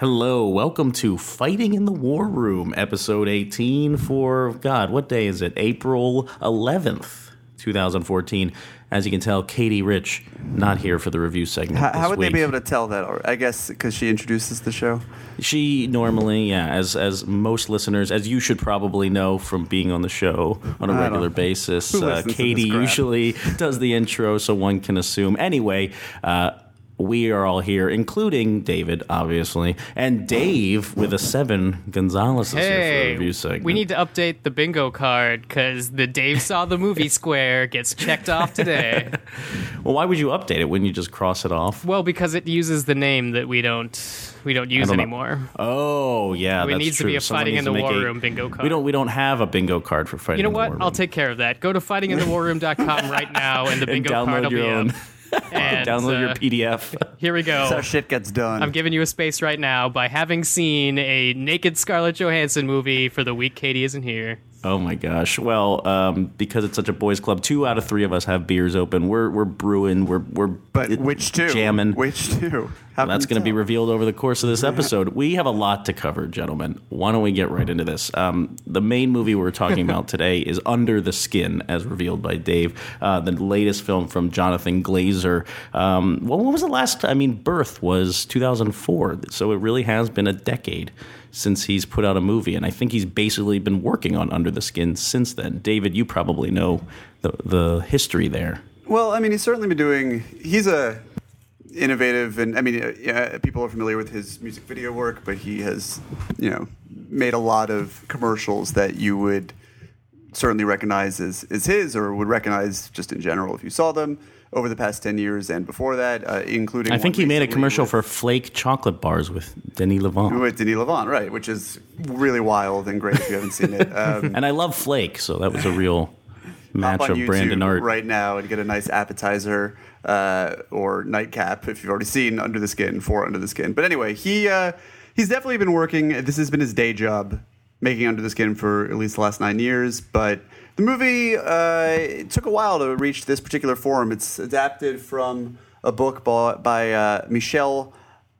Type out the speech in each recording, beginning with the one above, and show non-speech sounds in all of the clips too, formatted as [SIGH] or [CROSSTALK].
Hello, welcome to Fighting in the War Room, episode 18 for, God, what day is it? April 11th, 2014. As you can tell, Katey Rich not here for the review segment. How, how would week. they be able to tell that? I guess because she introduces the show. She normally, yeah, as as most listeners, as you should probably know from being on the show on a I regular basis, uh, Katie usually does the intro, so one can assume. Anyway, uh, we are all here, including David, obviously, and Dave with a seven. Gonzalez is here for review segment. we need to update the bingo card because the Dave saw the movie [LAUGHS] square gets checked off today. [LAUGHS] Well, why would you update it? Wouldn't you just cross it off? well, because it uses the name that we don't we don't use don't know. anymore. Oh, yeah, It needs to be a Someone Fighting in the War a- Room bingo card. We don't. We don't have a bingo card for fighting. You know in the what? I'll Room. take care of that. Go to fightinginthewarroom.com right now, and the [LAUGHS] and bingo card will be own. up. And, download your uh, PDF. Here we That's how shit gets done. I'm giving you a space right now by having seen a naked Scarlett Johansson movie for the week Katey isn't here. Oh my gosh! Well, um, because it's such a boys' club, two out of three of us have beers open. We're we're brewing. We're we're but which two? jamming. Which two? How That's going to be revealed over the course of this episode. We have a lot to cover, gentlemen. Why don't we get right into this? Um, the main movie we're talking about [LAUGHS] today is Under the Skin, as revealed by Dave, uh, the latest film from Jonathan Glazer. Um, well, when was the last? I mean, Birth was 2004, so it really has been a decade since he's put out a movie, and I think he's basically been working on Under the Skin since then. David, you probably know the the history there. Well, I mean, he's certainly been doing. He's a innovative, and I mean, uh, yeah, people are familiar with his music video work, but he has, you know, made a lot of commercials that you would certainly recognize as, as his, or would recognize just in general if you saw them over the past ten years and before that, uh, including. I think he made a commercial with- for Flake chocolate bars with Denis Lavant. with Denis Lavant, right? Which is really wild and great if you haven't seen it. [LAUGHS] Um, And I love Flake, so that was a real [LAUGHS] match of YouTube Brandon Art. right now and get a nice appetizer uh, or nightcap if you've already seen Under the Skin for Under the Skin. But anyway, he uh, he's definitely been working. This has been his day job, making Under the Skin for at least the last nine years. But the movie uh, it took a while to reach this particular form. It's adapted from a book by, by uh, Michel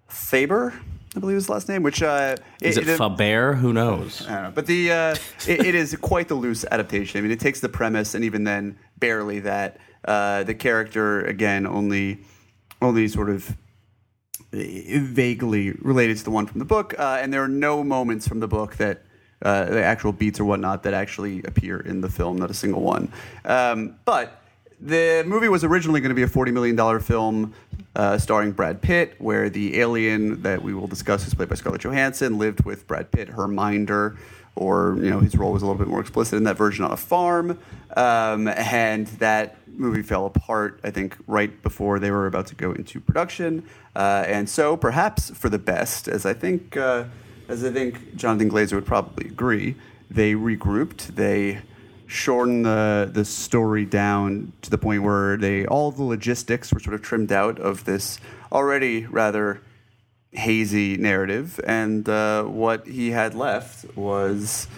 Faber. I believe his last name, which uh, Is it Faber? Who knows? I don't know. But the uh, it, it is quite the loose adaptation. I mean, it takes the premise, and even then, barely that. Uh, the character again only only sort of vaguely related to the one from the book, uh, and there are no moments from the book that. Uh, the actual beats or whatnot that actually appear in the film, not a single one. Um, but the movie was originally going to be a $40 million film uh, starring Brad Pitt, where the alien that we will discuss, who's played by Scarlett Johansson, lived with Brad Pitt, her minder, or you know his role was a little bit more explicit in that version on a farm. Um, and that movie fell apart, I think, right before they were about to go into production. Uh, and so, perhaps for the best, as I think, uh, as I think Jonathan Glazer would probably agree, they regrouped. They shortened the the story down to the point where they all the logistics were sort of trimmed out of this already rather hazy narrative, and uh, what he had left was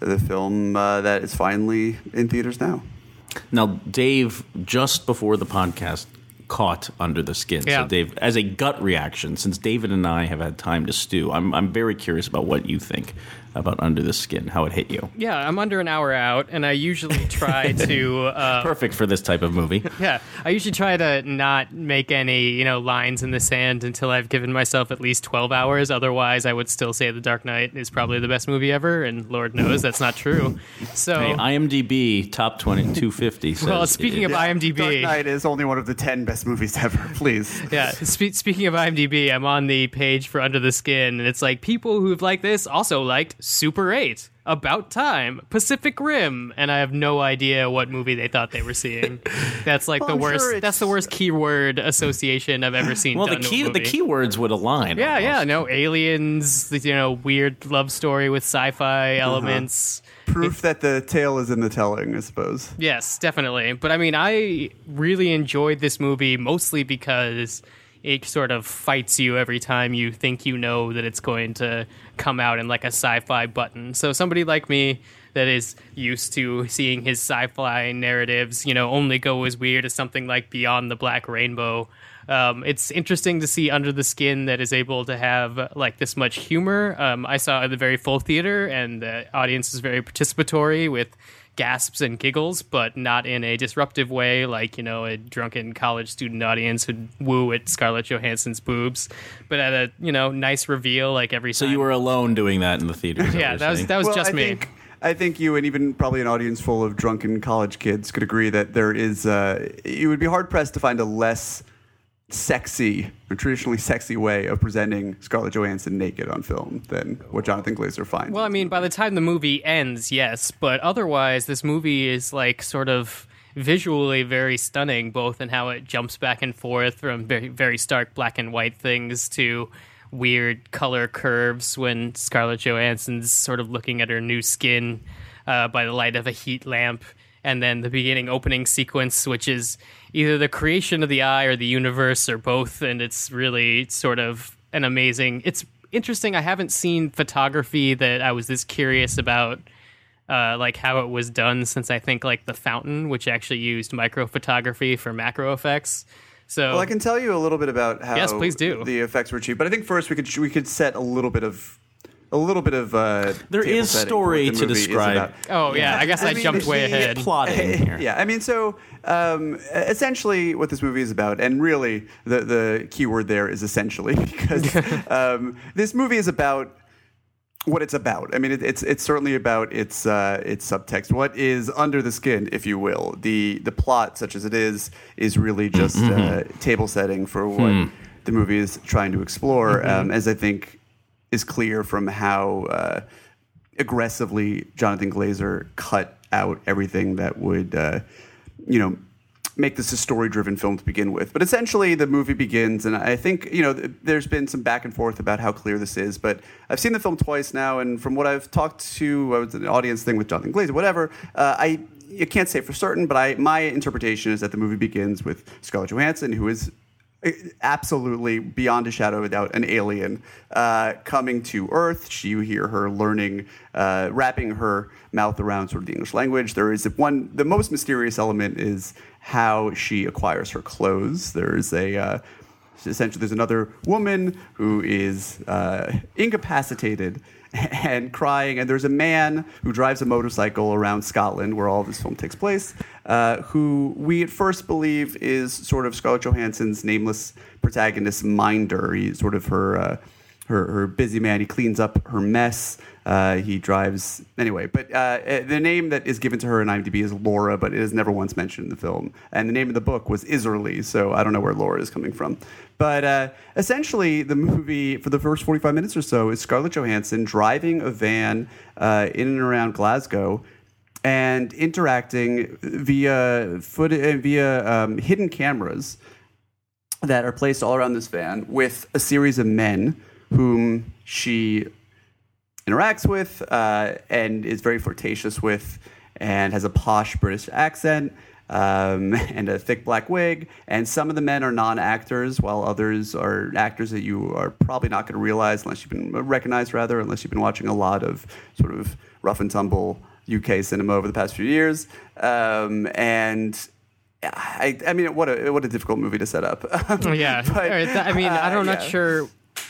the film uh, that is finally in theaters now. Now, Dave, just before the podcast, caught under the skin. Yeah. So, Dave, as a gut reaction, since David and I have had time to stew, I'm I'm very curious about what you think about Under the Skin, how it hit you. Yeah, I'm under an hour out, and I usually try [LAUGHS] to. Uh, Perfect for this type of movie. [LAUGHS] yeah, I usually try to not make any, you know, lines in the sand until I've given myself at least 12 hours. Otherwise, I would still say The Dark Knight is probably the best movie ever, and Lord knows that's not true. So, Hey, IMDb top 20, 250 [LAUGHS] says. well, speaking of IMDb, Dark IMDb, Knight is only one of the ten best movies ever. Please. yeah, spe- speaking of IMDb, I'm on the page for Under the Skin, and it's like people who've liked this also liked Super 8. About Time, Pacific Rim, and I have no idea what movie they thought they were seeing. [LAUGHS] That's like Well, the I'm worst. sure that's the worst keyword association I've ever seen. Well, the done to a key the keywords would align. Yeah, yeah, no aliens. You know, weird love story with sci-fi Uh-huh. elements. Proof that the tale is in the telling, I suppose. Yes, definitely. But I mean, I really enjoyed this movie mostly because it sort of fights you every time you think you know that it's going to come out in like a sci-fi button. So somebody like me that is used to seeing his sci-fi narratives, you know, only go as weird as something like Beyond the Black Rainbow. Um, it's interesting to see Under the Skin that is able to have like this much humor. Um, I saw at the very full theater, and the audience is very participatory with gasps and giggles, but not in a disruptive way, like you know a drunken college student audience would woo at Scarlett Johansson's boobs, but at a you know nice reveal like every. So time. you were alone doing that in the theater. [LAUGHS] yeah, that was saying. that was well, just I me. Think, I think you and even probably an audience full of drunken college kids could agree that there is. Uh, you would be hard pressed to find a less sexy or traditionally sexy way of presenting Scarlett Johansson naked on film than what Jonathan Glazer finds. Well, I mean, by the time the movie ends, yes, but otherwise, this movie is like sort of visually very stunning, both in how it jumps back and forth from very, very stark black and white things to weird color curves when Scarlett Johansson's sort of looking at her new skin uh, by the light of a heat lamp. And then the beginning opening sequence, which is either the creation of the eye or the universe or both. And it's really sort of an amazing. It's interesting. I haven't seen photography that I was this curious about, uh, like how it was done since I think like the Fountain, which actually used micro photography for macro effects. So Well, I can tell you a little bit about how Yes, please do. the effects were achieved, but I think first we could we could set a little bit of a little bit of uh, There table is setting story the to movie describe. oh yeah, I guess I, I mean, jumped way the ahead. plotting here. Yeah, I mean, so um, essentially, what this movie is about, and really, the the key word there is essentially [LAUGHS] because [LAUGHS] um, this movie is about what it's about. I mean, it, it's it's certainly about its uh, its subtext. What is under the skin, if you will. The the plot, such as it is, is really just uh, table setting for what the movie is trying to explore. Um, as I think is clear from how uh, aggressively Jonathan Glazer cut out everything that would, uh, you know, make this a story-driven film to begin with. But essentially, the movie begins, and I think you know, th- there's been some back and forth about how clear this is. But I've seen the film twice now, and from what I've talked to, I was an audience thing with Jonathan Glazer, whatever. Uh, I you can't say for certain, but I my interpretation is that the movie begins with Scarlett Johansson, who is absolutely beyond a shadow of a doubt an alien uh, coming to earth. She, you hear her learning uh, wrapping her mouth around sort of the english language. There is one the most mysterious element is how she acquires her clothes. There is a uh, essentially there's another woman who is uh, incapacitated [LAUGHS] and crying. And there's a man who drives a motorcycle around scotland where all this film takes place uh, who we at first believe is sort of scarlett johansson's nameless protagonist minder. He's sort of her uh, her, her busy man. He cleans up her mess. Uh, he drives anyway. But uh, uh, the name that is given to her in IMDb is Laura, but it is never once mentioned in the film. And the name of the book was Isserley, so I don't know where Laura is coming from. But uh, essentially, the movie for the first forty-five minutes or so is Scarlett Johansson driving a van uh, in and around Glasgow. And interacting via foot uh, via um, hidden cameras that are placed all around this van with a series of men whom she interacts with uh, and is very flirtatious with and has a posh British accent um, [LAUGHS] and a thick black wig. And some of the men are non actors, while others are actors that you are probably not going to realize unless you've been recognized, rather, unless you've been watching a lot of sort of rough and tumble UK cinema over the past few years. Um, and I, I mean, what a what a difficult movie to set up. [LAUGHS] yeah, But, All right, that- I mean, I uh, don't not yeah. sure.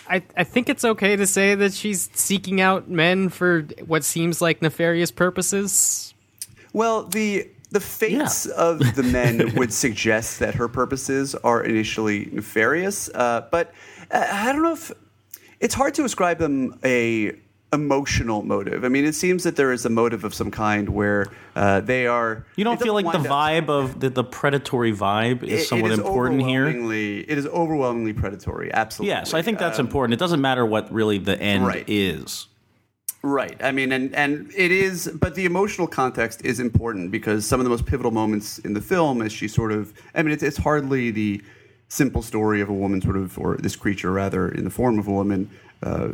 I, I think it's okay to say that she's seeking out men for what seems like nefarious purposes. Well, the the fates of the men [LAUGHS] would suggest that her purposes are initially nefarious, uh, but uh, I don't know if it's hard to ascribe them a emotional motive. I mean, it seems that there is a motive of some kind where uh, they are. You don't feel like the wind up- vibe of the, the predatory vibe is It- it somewhat is important here? It is overwhelmingly predatory. Absolutely. Yes, I think that's Um, important. It doesn't matter what really the end Right. is. Right. I mean, and and it is, but the emotional context is important because some of the most pivotal moments in the film, as she sort of, I mean, it's it's hardly the simple story of a woman, sort of, or this creature rather, in the form of a woman. Uh,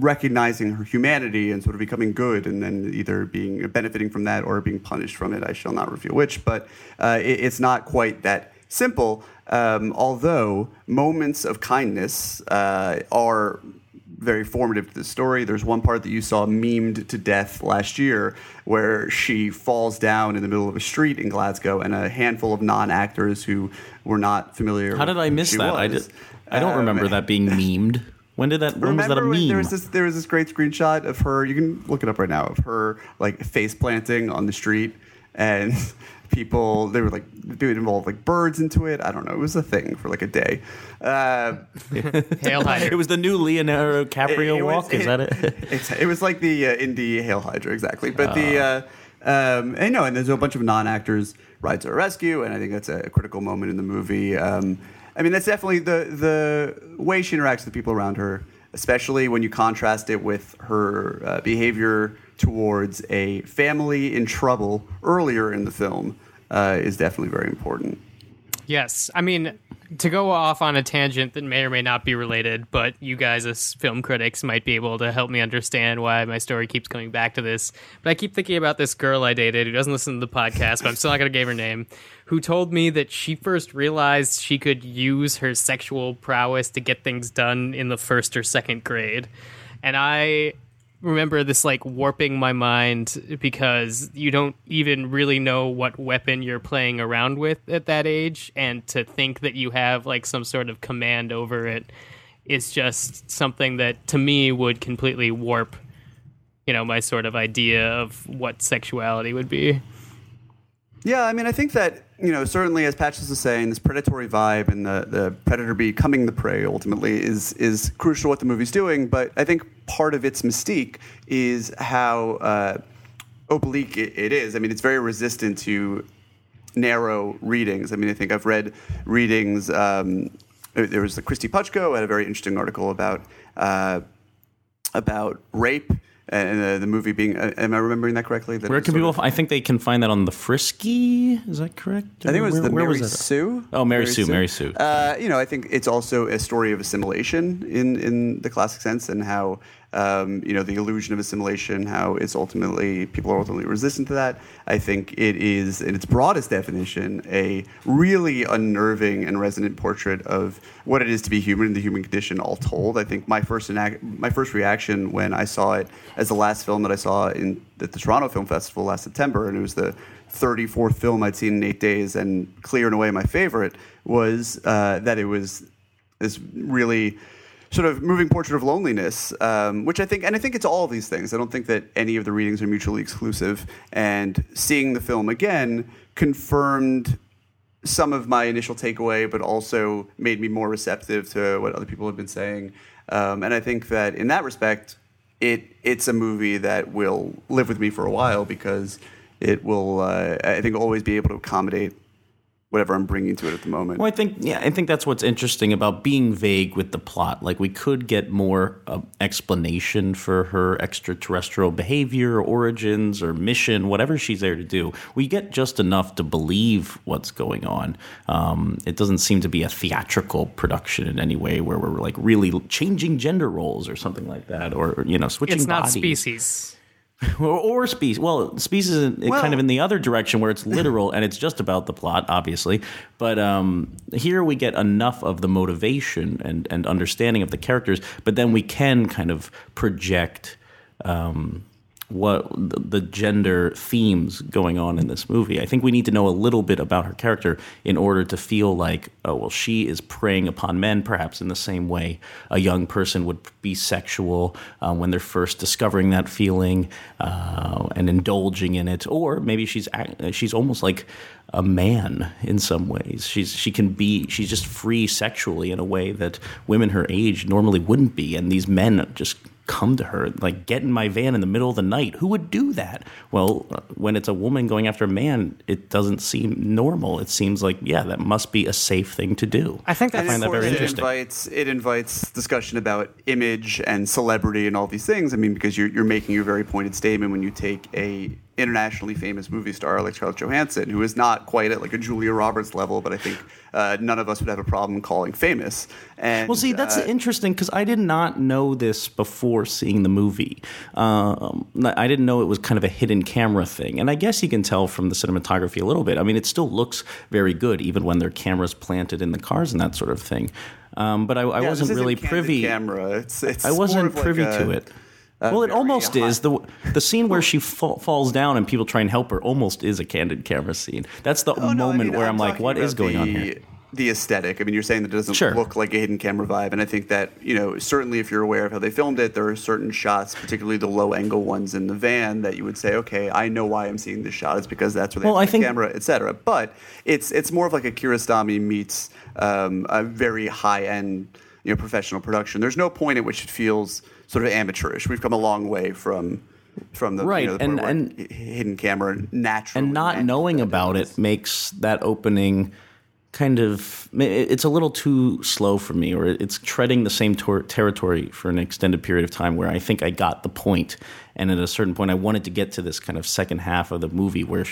recognizing her humanity and sort of becoming good and then either being benefiting from that or being punished from it i shall not reveal which but uh, it, it's not quite that simple um, although moments of kindness uh, are very formative to the story. There's one part that you saw memed to death last year where she falls down in the middle of a street in Glasgow and a handful of non-actors who were not familiar How did I miss that? I did. I don't Um, remember that being memed. When did that? When was that a Remember meme? there was this there was this great screenshot of her. You can look it up right now of her like face planting on the street, and [LAUGHS] people they were like doing involved like birds into it. I don't know. It was a thing for like a day. Uh, Hail [LAUGHS] Hydra. it was the new Leonardo it- DiCaprio it was- walk. Is that it? [LAUGHS] it's- it was like the uh, indie Hail Hydra exactly, but the. Uh, um, and no, and there's a bunch of non-actors ride to her rescue, and I think that's a critical moment in the movie. Um, I mean, that's definitely the the way she interacts with people around her, especially when you contrast it with her uh, behavior towards a family in trouble earlier in the film, uh, is definitely very important. Yes. I mean, to go off on a tangent that may or may not be related, but you guys as film critics might be able to help me understand why my story keeps coming back to this. But I keep thinking about this girl I dated who doesn't listen to the podcast, but I'm still not going to give her name, who told me that she first realized she could use her sexual prowess to get things done in the first or second grade. And I remember this like warping my mind because you don't even really know what weapon you're playing around with at that age and to think that you have like some sort of command over it is just something that to me would completely warp you know my sort of idea of what sexuality would be Yeah, I mean, I think that you know certainly, as Patches is saying, this predatory vibe and the, the predator becoming the prey ultimately is is crucial what the movie's doing. But I think part of its mystique is how uh, oblique it, it is. I mean, it's very resistant to narrow readings. I mean, I think I've read readings. Um, there was the Kristy Puchko had a very interesting article about uh, about rape and uh, the movie being. Uh, am I remembering that correctly? That Where can people? of- I think they can find that on the Frisky. Is that correct? I think it was Where- the where Mary was that? Sue. Oh, Mary Sue, Mary Sue. Uh, you know, I think it's also a story of assimilation in in the classic sense, and how um, you know the illusion of assimilation, how it's ultimately people are ultimately resistant to that. I think it is, in its broadest definition, a really unnerving and resonant portrait of what it is to be human and the human condition, all told. I think my first my first reaction when I saw it as the last film that I saw in at the Toronto Film Festival last September, and it was the 34th film I'd seen in eight days, and clear and away my favorite was uh, that it was this really sort of moving portrait of loneliness, um, which I think, and I think it's all these things. I don't think that any of the readings are mutually exclusive. And seeing the film again confirmed some of my initial takeaway, but also made me more receptive to what other people have been saying. Um, and I think that in that respect, it it's a movie that will live with me for a while because it will, uh, I think, always be able to accommodate whatever I'm bringing to it at the moment. Well, I think yeah, I think that's what's interesting about being vague with the plot. Like we could get more uh, explanation for her extraterrestrial behavior, origins, or mission, whatever she's there to do. We get just enough to believe what's going on. Um, it doesn't seem to be a theatrical production in any way where we're like really changing gender roles or something like that, or you know, switching. it's not bodies. species [LAUGHS] or, or species. Well, species is Well- kind of in the other direction where it's [LAUGHS] literal and it's just about the plot, obviously. But um, here we get enough of the motivation and, and understanding of the characters, but then we can kind of project um, what the, gender themes going on in this movie. I think we need to know a little bit about her character in order to feel like, oh, well, she is preying upon men, perhaps in the same way a young person would be sexual uh, when they're first discovering that feeling uh, and indulging in it, or maybe she's she's almost like a man in some ways. She's she can be she's just free sexually in a way that women her age normally wouldn't be, and these men just come to her, like get in my van in the middle of the night. Who would do that? Well, uh, when it's a woman going after a man, it doesn't seem normal. It seems like, yeah, that must be a safe thing to do. I think I find that of course, very it interesting. Invites, it invites discussion about image and celebrity and all these things. I mean, because you're, you're making a very pointed statement when you take a internationally famous movie star like Scarlett Johansson, who is not quite at like a Julia Roberts level, but I think uh, none of us would have a problem calling famous. And Well, see, that's uh, interesting because I did not know this before seeing the movie. Um, I didn't know it was kind of a hidden camera thing, and I guess you can tell from the cinematography a little bit. I mean, it still looks very good, even when there are cameras planted in the cars and that sort of thing. Um, but I, I yeah, wasn't really privy. Camera. It's, it's I wasn't of like privy a- to it. Well, it almost hot- is the the scene where she fa- falls down and people try and help her. Almost is a candid camera scene. That's the Oh, no, I moment mean, where I'm, like, what is going on the- here? The aesthetic. I mean, you're saying that it doesn't Sure. look like a hidden camera vibe, and I think that you know certainly if you're aware of how they filmed it, there are certain shots, particularly the low angle ones in the van, that you would say, okay, I know why I'm seeing this shot. It's because that's where they Well, have I the think- camera, etc. But it's it's more of like a Kiarostami meets um, a very high end you know professional production. There's no point at which it feels sort of amateurish. We've come a long way from. From the, you Right, know, the and- and- hidden camera naturally and not knowing about it makes that opening kind of it's a little too slow for me or it's treading the same tor- territory for an extended period of time where i think i got the point and at a certain point i wanted to get to this kind of second half of the movie where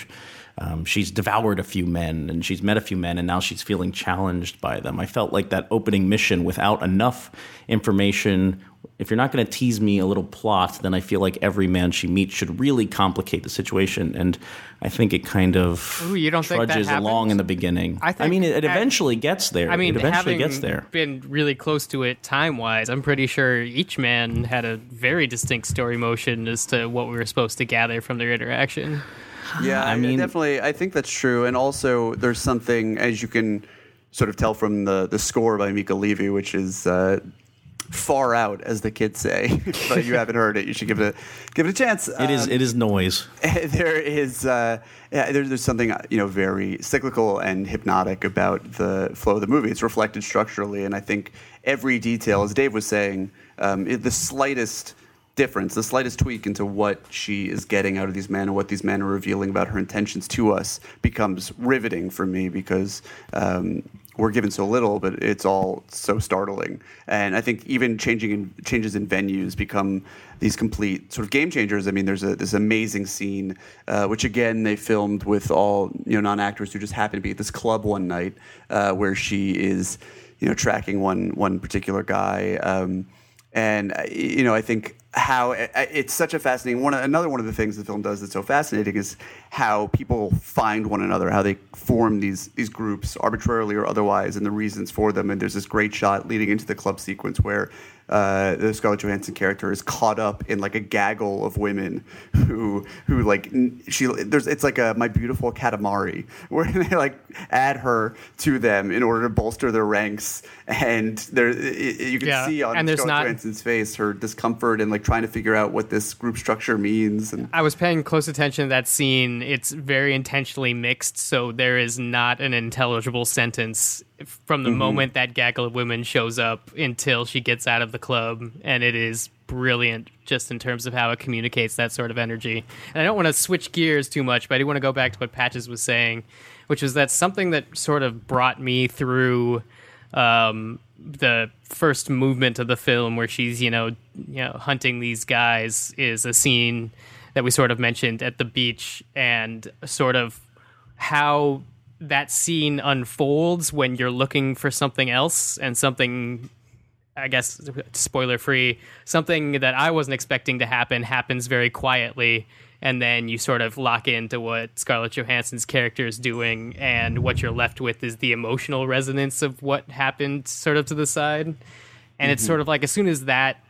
um, she's devoured a few men and she's met a few men and now she's feeling challenged by them i felt like that opening mission without enough information if you're not going to tease me a little plot, then I feel like every man she meets should really complicate the situation, and I think it kind of Ooh, you don't think that trudges along in the beginning. I think mean, it, it at- eventually gets there. I mean, it eventually having gets there. been really close to it time wise, I'm pretty sure each man had a very distinct story motion as to what we were supposed to gather from their interaction. Yeah, I I mean- mean, definitely. I think that's true. And also, there's something as you can sort of tell from the the score by Mica Levi, which is uh, far out, as the kids say. [LAUGHS] but you haven't heard it, you should give it a, give it a chance. It is. It is noise. [LAUGHS] there is uh, yeah, there, there's something uh, you know very cyclical and hypnotic about the flow of the movie. It's reflected structurally, and I think every detail, as Dave was saying, um, it, the slightest difference, the slightest tweak into what she is getting out of these men and what these men are revealing about her intentions to us becomes riveting for me because. Um, we're given so little, but it's all so startling. And I think even changing in, changes in venues become these complete sort of game changers. I mean, there's a this amazing scene, uh, which again they filmed with all you know non actors who just happened to be at this club one night, uh, where she is you know tracking one one particular guy. Um, and uh, you know, I think how uh, it's such a fascinating one. Another one of the things the film does that's so fascinating is how people find one another, how they form these these groups arbitrarily or otherwise, and the reasons for them. And there's this great shot leading into the club sequence where uh, the Scarlett Johansson character is caught up in like a gaggle of women who who like she there's it's like a my beautiful katamari [LAUGHS] where they like add her to them in order to bolster their ranks, and there you can Yeah, see on and Scarlett not- Johansson's face her discomfort and like trying to figure out what this group structure means. And I was paying close attention to that scene. It's very intentionally mixed, so there is not an intelligible sentence from the moment that gaggle of women shows up until she gets out of the club, and it is brilliant just in terms of how it communicates that sort of energy. And I don't want to switch gears too much, but I do want to go back to what Patches was saying, which was that something that sort of brought me through um, the first movement of the film where she's you know you know hunting these guys is a scene that we sort of mentioned at the beach and sort of how that scene unfolds when you're looking for something else and something I guess spoiler free, something that I wasn't expecting to happen happens very quietly, and then you sort of lock into what Scarlett Johansson's character is doing, and what you're left with is the emotional resonance of what happened, sort of to the side. And it's mm-hmm. sort of like as soon as that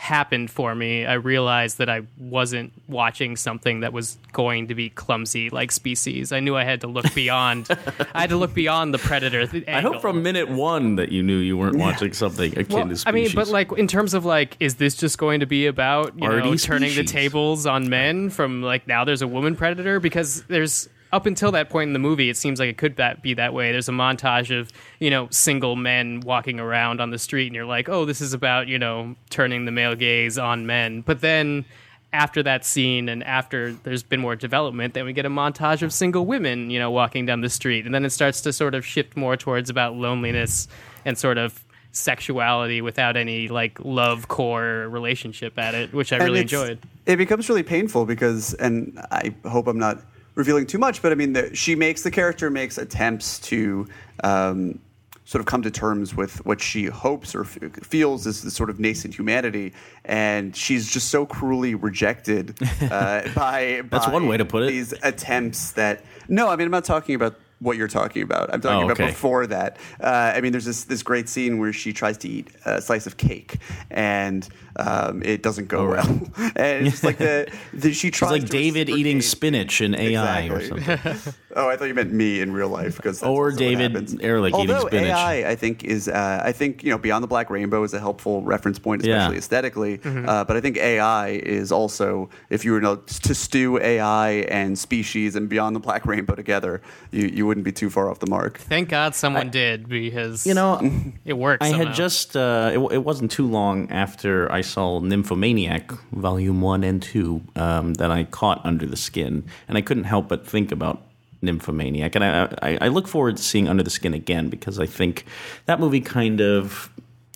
happened for me, I realized that I wasn't watching something that was going to be clumsy like Species. I knew I had to look [LAUGHS] beyond. I had to look beyond the predator. th- I hope from minute one that you knew you weren't watching something akin Well, to species. I mean, but like in terms of like, is this just going to be about you know Arty turning the tables on men from like now there's a woman predator because there's up until that point in the movie, it seems like it could that be that way. There's a montage of you know single men walking around on the street, and you're like, oh, this is about you know turning the male gaze on men. But then after that scene and after there's been more development, then we get a montage of single women, you know, walking down the street, and then it starts to sort of shift more towards about loneliness and sort of sexuality without any like love core relationship at it, which I And really enjoyed. It becomes really painful because, and I hope I'm not revealing too much, but I mean, the, she makes the character makes attempts to um, sort of come to terms with what she hopes or f- feels is the sort of nascent humanity, and she's just so cruelly rejected [LAUGHS] uh, by. That's by one way to put it. These attempts that no, I mean, I'm not talking about. What you're talking about? I'm talking Oh, about before that. Uh, I mean, there's this this great scene where she tries to eat a slice of cake, and um, it doesn't go well. [LAUGHS] and it's like the, the she It's tries like David eating reciprocate- spinach in AI or something. [LAUGHS] Oh, I thought you meant me in real life because Or David Ehrlich eating Although spinach. AI, I think is uh, I think you know Beyond the Black Rainbow is a helpful reference point, especially Yeah. Mm-hmm. aesthetically. Uh, but I think AI is also if you were to, to stew AI and species and Beyond the Black Rainbow together, you, you wouldn't be too far off the mark. Thank God someone did because You know, it works. I somehow. had just, uh, it, it wasn't too long after I saw Nymphomaniac, Volume 1 and 2, um, that I caught Under the Skin. And I couldn't help but think about Nymphomaniac. And I, I, I look forward to seeing Under the Skin again because I think that movie kind of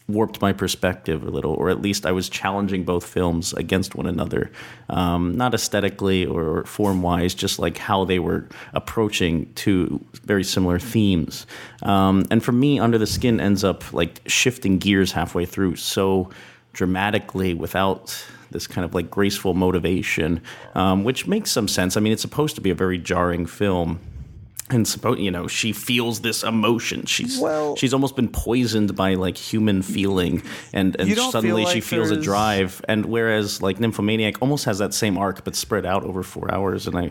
warped my perspective a little, or at least I was challenging both films against one another, um, not aesthetically or form wise, just like how they were approaching two very similar themes. Um, and for me, Under the Skin ends up like shifting gears halfway through so dramatically without this kind of like graceful motivation, um, which makes some sense. I mean, it's supposed to be a very jarring film. And suppose you know she feels this emotion. She's Well- she's almost been poisoned by like human feeling. And and suddenly feel she feels a drive. And whereas like nymphomaniac almost has that same arc but spread out over four hours. And i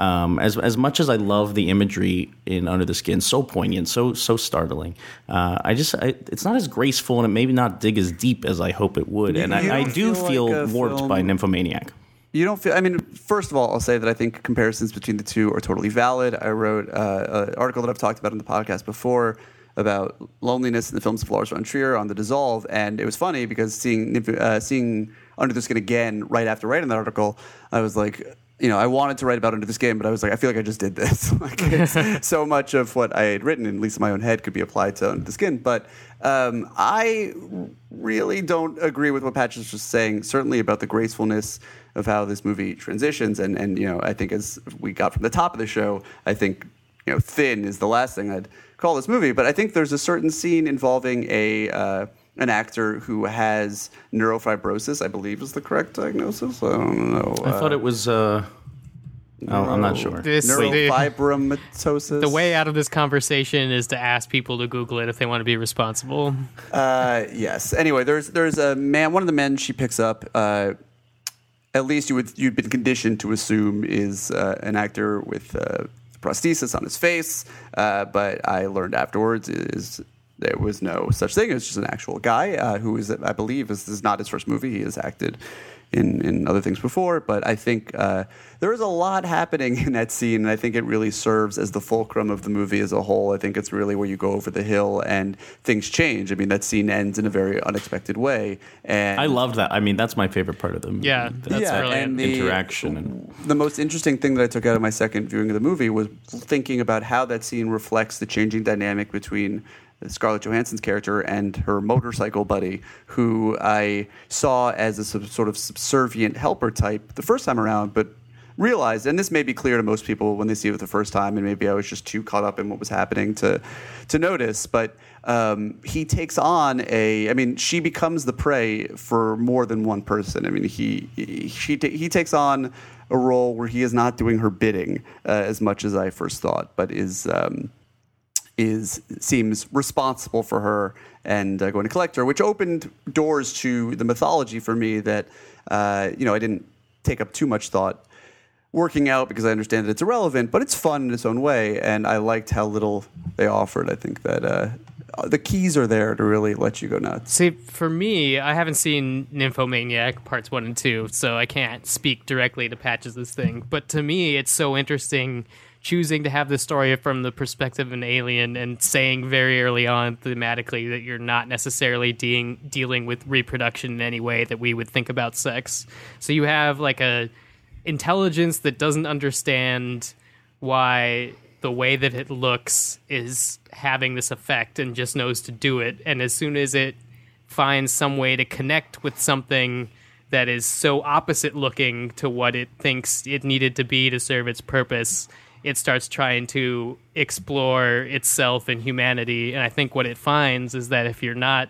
um, as as much as I love the imagery in Under the Skin, so poignant, so so startling. Uh, I just I, it's not as graceful and it maybe not dig as deep as I hope it would. You- and you I, I don't feel feel like warped by Nymphomaniac. You don't feel. I mean, first of all, I'll say that I think comparisons between the two are totally valid. I wrote uh, an article that I've talked about in the podcast before about loneliness in the films of Lars von Trier on The Dissolve, and it was funny because seeing uh, seeing Under the Skin again right after writing that article, I was like. You know, I wanted to write about Under this Skin, but I was like, I feel like I just did this. [LAUGHS] like, [LAUGHS] so much of what I had written, at least in my own head, could be applied to Under the Skin. But um, I really don't agree with what Patches was saying. Certainly about the gracefulness of how this movie transitions, and and you know, I think as we got from the top of the show, I think you know, thin is the last thing I'd call this movie. But I think there's a certain scene involving a. Uh, an actor who has neurofibrosis, I believe, is the correct diagnosis. I don't know. I thought it was. Uh, oh, I'm not sure. This- neurofibromatosis. The way out of this conversation is to ask people to Google it if they want to be responsible. Uh, yes. Anyway, there's there's a man. One of the men she picks up. Uh, at least you would you've been conditioned to assume is uh, an actor with uh, prosthesis on his face. Uh, but I learned afterwards is there was no such thing. It was just an actual guy uh, who is I believe this is not his first movie. He has acted in, in other things before, but I think uh, there is a lot happening [LAUGHS] in that scene, and I think it really serves as the fulcrum of the movie as a whole. I think it's really where you go over the hill and things change. I mean, that scene ends in a very unexpected way, and I loved that. I mean, that's my favorite part of the movie. Yeah, that's Yeah, brilliant. and the- interaction and the most interesting thing that I took out of my second viewing of the movie was thinking about how that scene reflects the changing dynamic between Scarlett Johansson's character and her motorcycle buddy, who I saw as a sub- sort of subservient helper type the first time around, but realized, and this may be clear to most people when they see it the first time, and maybe I was just too caught up in what was happening to to notice, but um, he takes on a. I mean, she becomes the prey for more than one person. I mean, he he she he takes on a role where he is not doing her bidding uh, as much as I first thought, but is. Um, is seems responsible for her and uh, going to collect her, which opened doors to the mythology for me that uh, you know I didn't take up too much thought working out because I understand that it's irrelevant, but it's fun in its own way, and I liked how little they offered. I think that uh, the keys are there to really let you go nuts. See, for me, I haven't seen Nymphomaniac parts one and two, so I can't speak directly to Patches' this thing. But to me, it's so interesting choosing to have the story from the perspective of an alien and saying very early on thematically that you're not necessarily dealing dealing with reproduction in any way that we would think about sex. So you have like a intelligence that doesn't understand why the way that it looks is having this effect and just knows to do it. And as soon as it finds some way to connect with something that is so opposite looking to what it thinks it needed to be to serve its purpose, it starts trying to explore itself and humanity. And I think what it finds is that if you're not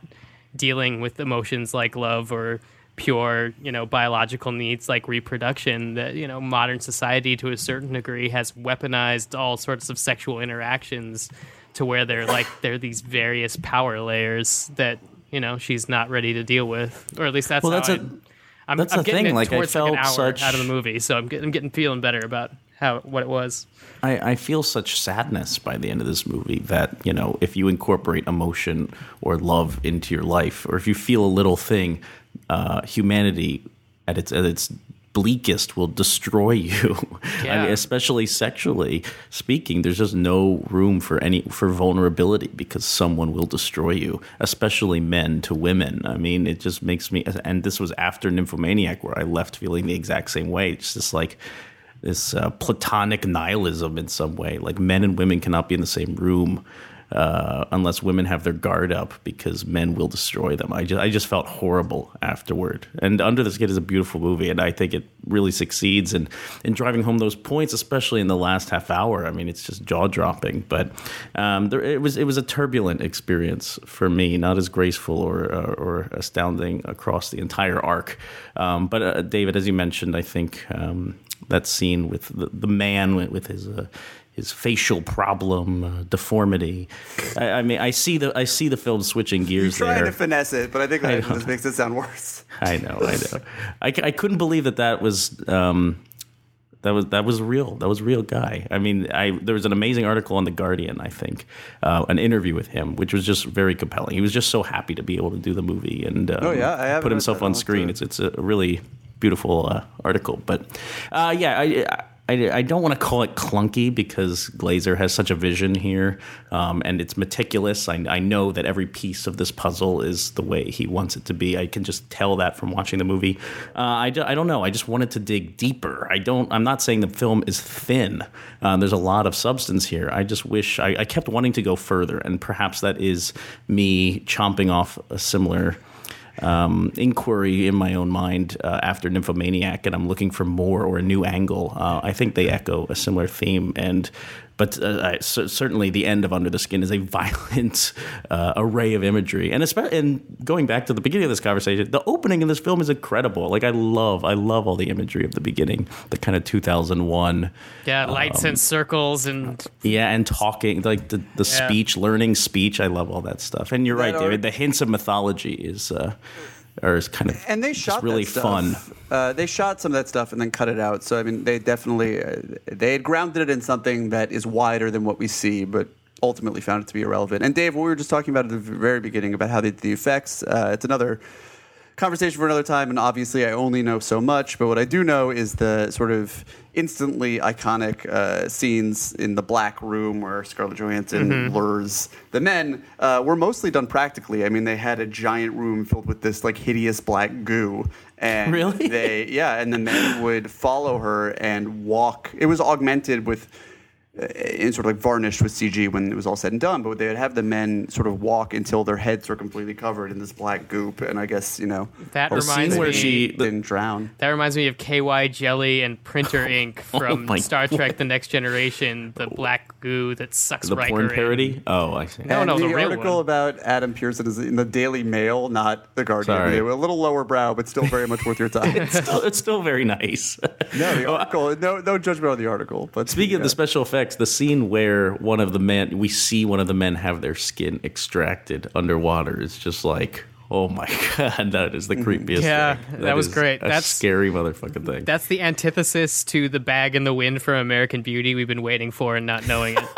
dealing with emotions like love or pure, you know, biological needs like reproduction, that, you know, modern society to a certain degree has weaponized all sorts of sexual interactions to where they're like they're these various power layers that, you know, she's not ready to deal with. Or at least that's Well, that's I, a- I'm, that's I'm the getting thing, like, I like felt hour such- out of the movie, so I'm getting, I'm getting feeling better about how what it was. I, I feel such sadness by the end of this movie that you know if you incorporate emotion or love into your life, or if you feel a little thing, uh, humanity at its at its bleakest will destroy [LAUGHS] you. I mean, especially sexually speaking, there's just no room for any for vulnerability because someone will destroy you, especially men to women. I mean, it just makes me. And this was after Nymphomaniac, where I left feeling the exact same way. It's just like this uh, platonic nihilism in some way. Like men and women cannot be in the same room uh, unless women have their guard up because men will destroy them. I just I just felt horrible afterward. And Under the Skin is a beautiful movie, and I think it really succeeds in in driving home those points, especially in the last half hour. I mean, it's just jaw dropping. But um, there, it was it was a turbulent experience for me, not as graceful or uh, or astounding across the entire arc. Um, but uh, David, as you mentioned, I think. Um, that scene with the, the man with, with his uh, his facial problem, uh, deformity. I, I mean, I see the I see the film switching gears You're Trying there. to finesse it, but I think that know. just makes it sound worse. I know, I know. I, I couldn't believe that that was. Um, that was that was real. That was a real guy. I mean, I there was an amazing article on the Guardian. I think uh, an interview with him, which was just very compelling. He was just so happy to be able to do the movie and um, Oh, yeah? I put himself on screen. It's it's a really beautiful uh, article. But uh, yeah, I, I I don't want to call it clunky because Glazer has such a vision here, um, and it's meticulous. I, I know that every piece of this puzzle is the way he wants it to be. I can just tell that from watching the movie. Uh, I, do, I don't know. I just wanted to dig deeper. I don't. I'm not saying the film is thin. Uh, there's a lot of substance here. I just wish I, I kept wanting to go further, and perhaps that is me chomping off a similar um, inquiry in my own mind uh, after Nymphomaniac, and I'm looking for more or a new angle. Uh, I think they echo a similar theme, and but uh, I, cer- certainly the end of Under the Skin is a [LAUGHS] violent uh, array of imagery, and especially and going back to the beginning of this conversation, the opening in this film is incredible. Like I love, I love all the imagery of the beginning, the kind of 2001. Yeah, lights and circles and Yeah, and talking like the, the Yeah. speech, learning speech. I love all that stuff. And you're right, David. art- The hints of mythology is uh, are is kind of and they shot really fun. Uh, they shot some of that stuff and then cut it out. So I mean, they definitely uh, they had grounded it in something that is wider than what we see, but ultimately found it to be irrelevant. And Dave, what we were just talking about at the very beginning about how they did the effects, uh, it's another conversation for another time. And obviously, I only know so much, but what I do know is the sort of instantly iconic uh, scenes in the black room where Scarlett Johansson lures the men uh, were mostly done practically. I mean, they had a giant room filled with this like hideous black goo. And Really? they, yeah, and the men would follow her and walk. It was augmented with and sort of like varnished with CG when it was all said and done. But they would have the men sort of walk until their heads were completely covered in this black goop, and I guess you know That reminds they me- she- didn't drown. that reminds me of KY jelly and printer [LAUGHS] oh ink from Oh my Star Trek: The Next Generation. The black goo that sucks The Riker porn in. parody. Oh, I see. No, and no, the, the real article one. about Adam Pearson is in the Daily Mail, not the Guardian. Sorry. A little lower brow, but still very much worth your time. [LAUGHS] It's still, it's still very nice. no, the [LAUGHS] article. No, no judgment on the article. But Speaking of yeah. the special effects, the scene where one of the men, we see one of the men have their skin extracted underwater is just like, oh my [LAUGHS] god, that is the creepiest. Yeah, thing. that was is great. A That's- scary motherfucking thing. That's the antithesis to the bag in the wind from American Beauty we've been waiting for and not knowing it. [LAUGHS]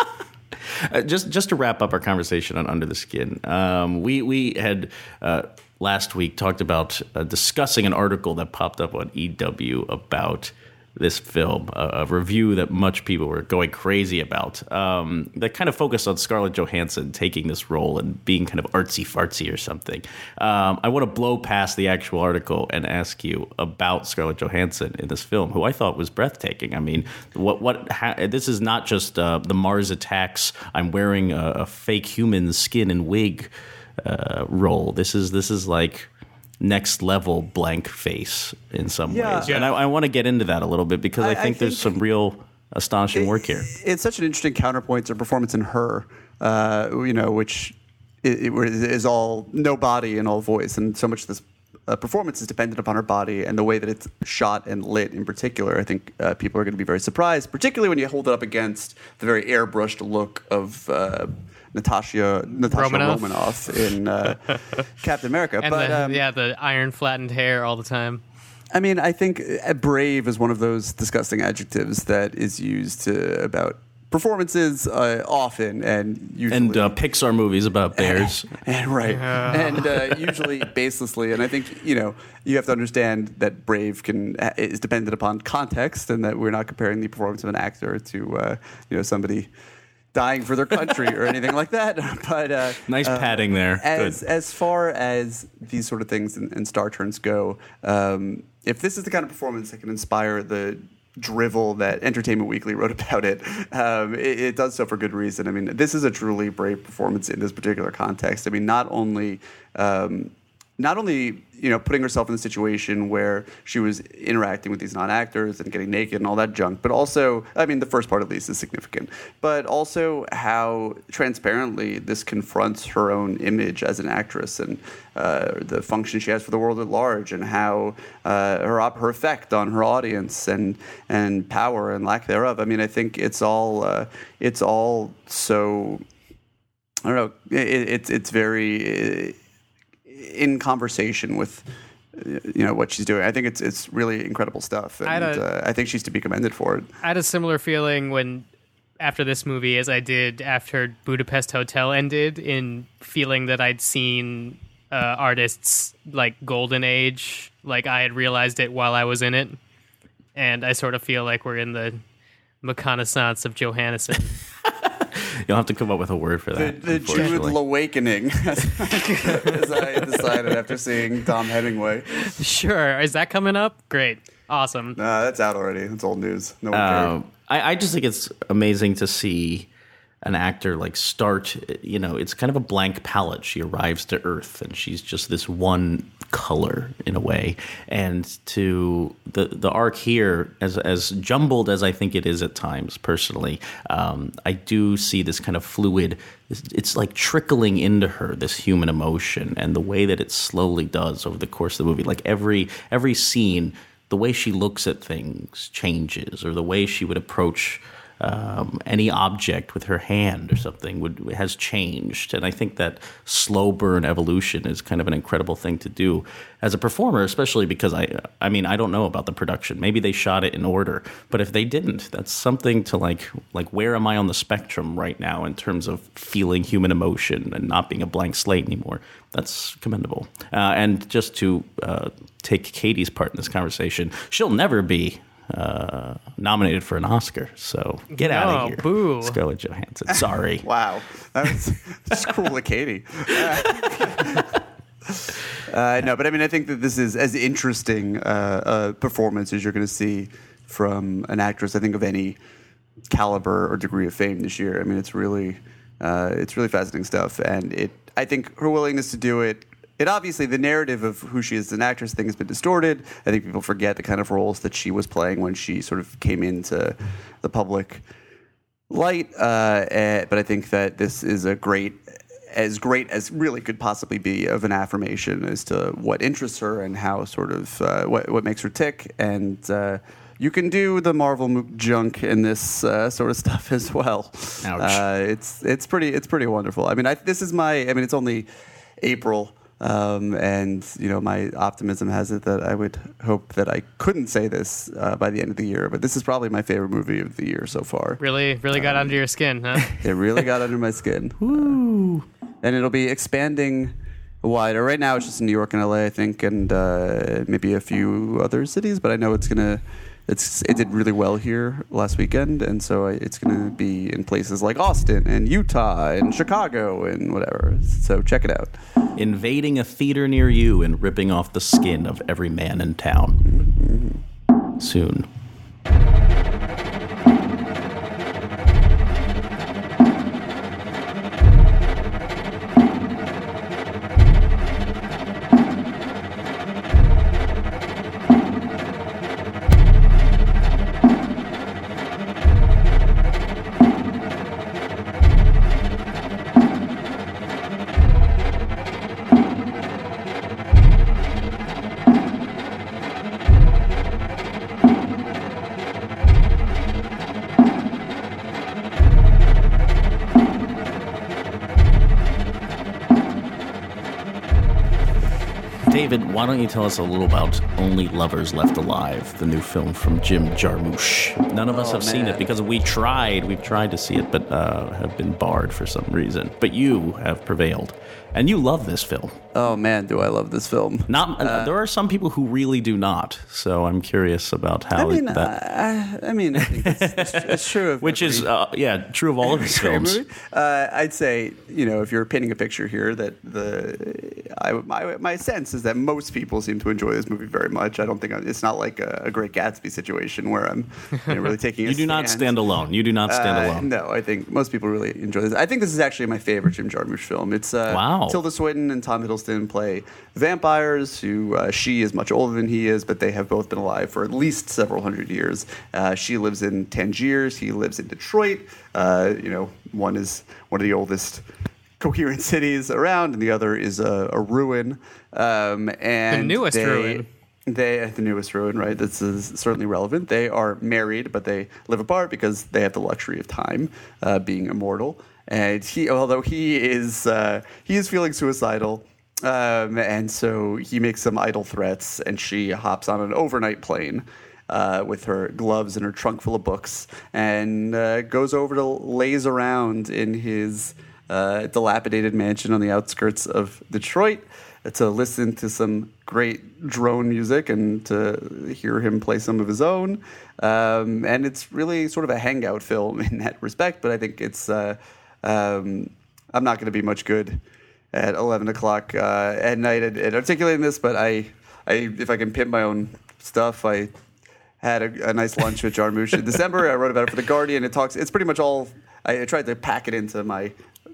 Uh, just just to wrap up our conversation on Under the Skin, um, we we had uh, last week talked about uh, discussing an article that popped up on EW about this film, a, a review that much people were going crazy about, um, that kind of focused on Scarlett Johansson taking this role and being kind of artsy fartsy or something. Um, I want to blow past the actual article and ask you about Scarlett Johansson in this film, who I thought was breathtaking. I mean, what what ha- this is not just uh, the Mars attacks. I'm wearing a, a fake human skin and wig uh, role. This is this is like next level blank face in some Yeah. ways. And I, I want to get into that a little bit because I, I- I think there's some real astonishing work here. It's such an interesting counterpoint to performance in her, uh, you know, which i- i- is all no body and all voice, and so much of this uh, performance is dependent upon her body and the way that it's shot and lit. In particular, I think uh, people are going to be very surprised, particularly when you hold it up against the very airbrushed look of. Uh, Natasha Natasha Romanoff. Romanoff, in uh, [LAUGHS] Captain America, And but the, um, yeah, the iron flattened hair all the time. I mean, I think uh, brave is one of those disgusting adjectives that is used to about performances uh, often and usually. And uh, Pixar movies about bears. [LAUGHS] And, right. And uh, usually baselessly. And I think, you know, you have to understand that brave can is dependent upon context and that we're not comparing the performance of an actor to, uh, you know, somebody dying for their country or anything like that. [LAUGHS] But uh, nice uh, padding there. as Good. as far as these sort of things and, and star turns go, um, if this is the kind of performance that can inspire the drivel that Entertainment Weekly wrote [LAUGHS] about it, um, it, it does so for good reason. I mean, this is a truly brave performance in this particular context. I mean, not only. Um, not only you know putting herself in a situation where she was interacting with these non-actors and getting naked and all that junk, but also I mean the first part at least is significant, but also how transparently this confronts her own image as an actress and uh, the function she has for the world at large, and how uh, her op- her effect on her audience and and power and lack thereof. I mean, I think it's all uh, it's all so. I don't know. It, it's it's very in conversation with you know what she's doing. I think it's it's really incredible stuff, and I uh, I think she's to be commended for it. I had a similar feeling when after this movie as I did after Budapest Hotel ended, in feeling that I'd seen uh, artists like golden age, like I had realized it while I was in it, and I sort of feel like we're in the reconnaissance of Johansson. [LAUGHS] [LAUGHS] You'll have to come up with a word for that. the unfortunately. Jude awakening, as, [LAUGHS] as I decided after seeing Dom Hemingway. sure, is that coming up? Great, awesome. Nah, that's out already. It's old news. No one cared. Um, I, I just think it's amazing to see an actor like start. You know, it's kind of a blank palette. She arrives to Earth, and she's just this one color in a way. And to the the arc here, as as jumbled as I think it is at times, personally, um, I do see this kind of fluid. It's, like trickling into her this human emotion, and the way that it slowly does over the course of the movie. Like every every scene the way she looks at things changes, or the way she would approach um, any object with her hand or something would has changed. And I think that slow burn evolution is kind of an incredible thing to do as a performer, especially because I I mean I don't know about the production. Maybe they shot it in order, but if they didn't, that's something to like like where am I on the spectrum right now in terms of feeling human emotion and not being a blank slate anymore. That's commendable. Uh, and just to uh, take Katie's part in this conversation, she'll never be uh, nominated for an Oscar. So get out No, of here, boo. Scarlett Johansson. Sorry. [LAUGHS] Wow, that's, was just cruel of Katie. [LAUGHS] Uh, no, but I mean, I think that this is as interesting uh, a performance as you're going to see from an actress. I think of any caliber or degree of fame this year. I mean, it's really, uh, it's really fascinating stuff, and it. I think her willingness to do it. It obviously the narrative of who she is as an actress thing has been distorted. I think people forget the kind of roles that she was playing when she sort of came into the public light. Uh, eh, but I think that this is a great, as great as really could possibly be of an affirmation as to what interests her and how sort of uh, what what makes her tick. And uh, you can do the Marvel junk in this uh, sort of [LAUGHS] stuff as well. Ouch. Uh, it's it's pretty it's pretty wonderful. I mean, I, this is my. I mean, it's only April. Um, and you know, my optimism has it that I would hope that I couldn't say this uh, by the end of the year. But this is probably my favorite movie of the year so far. Really, really got under your skin, huh? [LAUGHS] It really got under my skin. [LAUGHS] Woo! And it'll be expanding wider. Right now, it's just in New York and LA, I think, and uh, maybe a few other cities. But I know it's gonna it's it did really well here last weekend, and so it's going to be in places like Austin and Utah and Chicago and whatever. So check it out. Invading a theater near you and ripping off the skin of every man in town. Soon. David, why don't you tell us a little about Only Lovers Left Alive, the new film from Jim Jarmusch? None of us Oh, have seen it because we tried. We've tried to see it, but uh, have been barred for some reason. But you have prevailed, and you love this film. Oh man, do I love this film! Not there are some people who really do not. So I'm curious about how I mean, that, I, I mean, I think it's, it's, it's [LAUGHS] true. Of which is uh, yeah true of all of his films. Uh, I'd say, you know, if you're painting a picture here, that the I, my my sense is that most people seem to enjoy this movie very much. I don't think I, it's not like a, a Great Gatsby situation where I'm you know, really [LAUGHS] taking. A You do not stand alone. You do not stand Uh, alone. No, I think most people really enjoy this. I think this is actually my favorite Jim Jarmusch film. It's uh, Wow. Tilda Swinton and Tom Hiddleston play vampires who uh, she is much older than he is, but they have both been alive for at least several hundred years. Uh, she lives in Tangiers. He lives in Detroit. Uh, you know, one is one of the oldest coherent cities around, and the other is a, a ruin. Um, and the newest they- ruin. they the newest ruin, right? This is certainly relevant. They are married, but they live apart because they have the luxury of time, uh, being immortal. And he, although he is, uh, he is feeling suicidal, um, and so he makes some idle threats, and she hops on an overnight plane. Uh, with her gloves and her trunk full of books, and uh, goes over to lays around in his uh, dilapidated mansion on the outskirts of Detroit to listen to some great drone music and to hear him play some of his own. Um, and it's really sort of a hangout film [LAUGHS] in that respect, but I think it's, uh, um, I'm not going to be much good at 11 o'clock uh, at night at, at articulating this, but I, I, if I can pimp my own stuff, I had a, a nice lunch with Jarmusch in [LAUGHS] December. I wrote about it for the Guardian. It talks. It's pretty much all. I, I tried to pack it into my,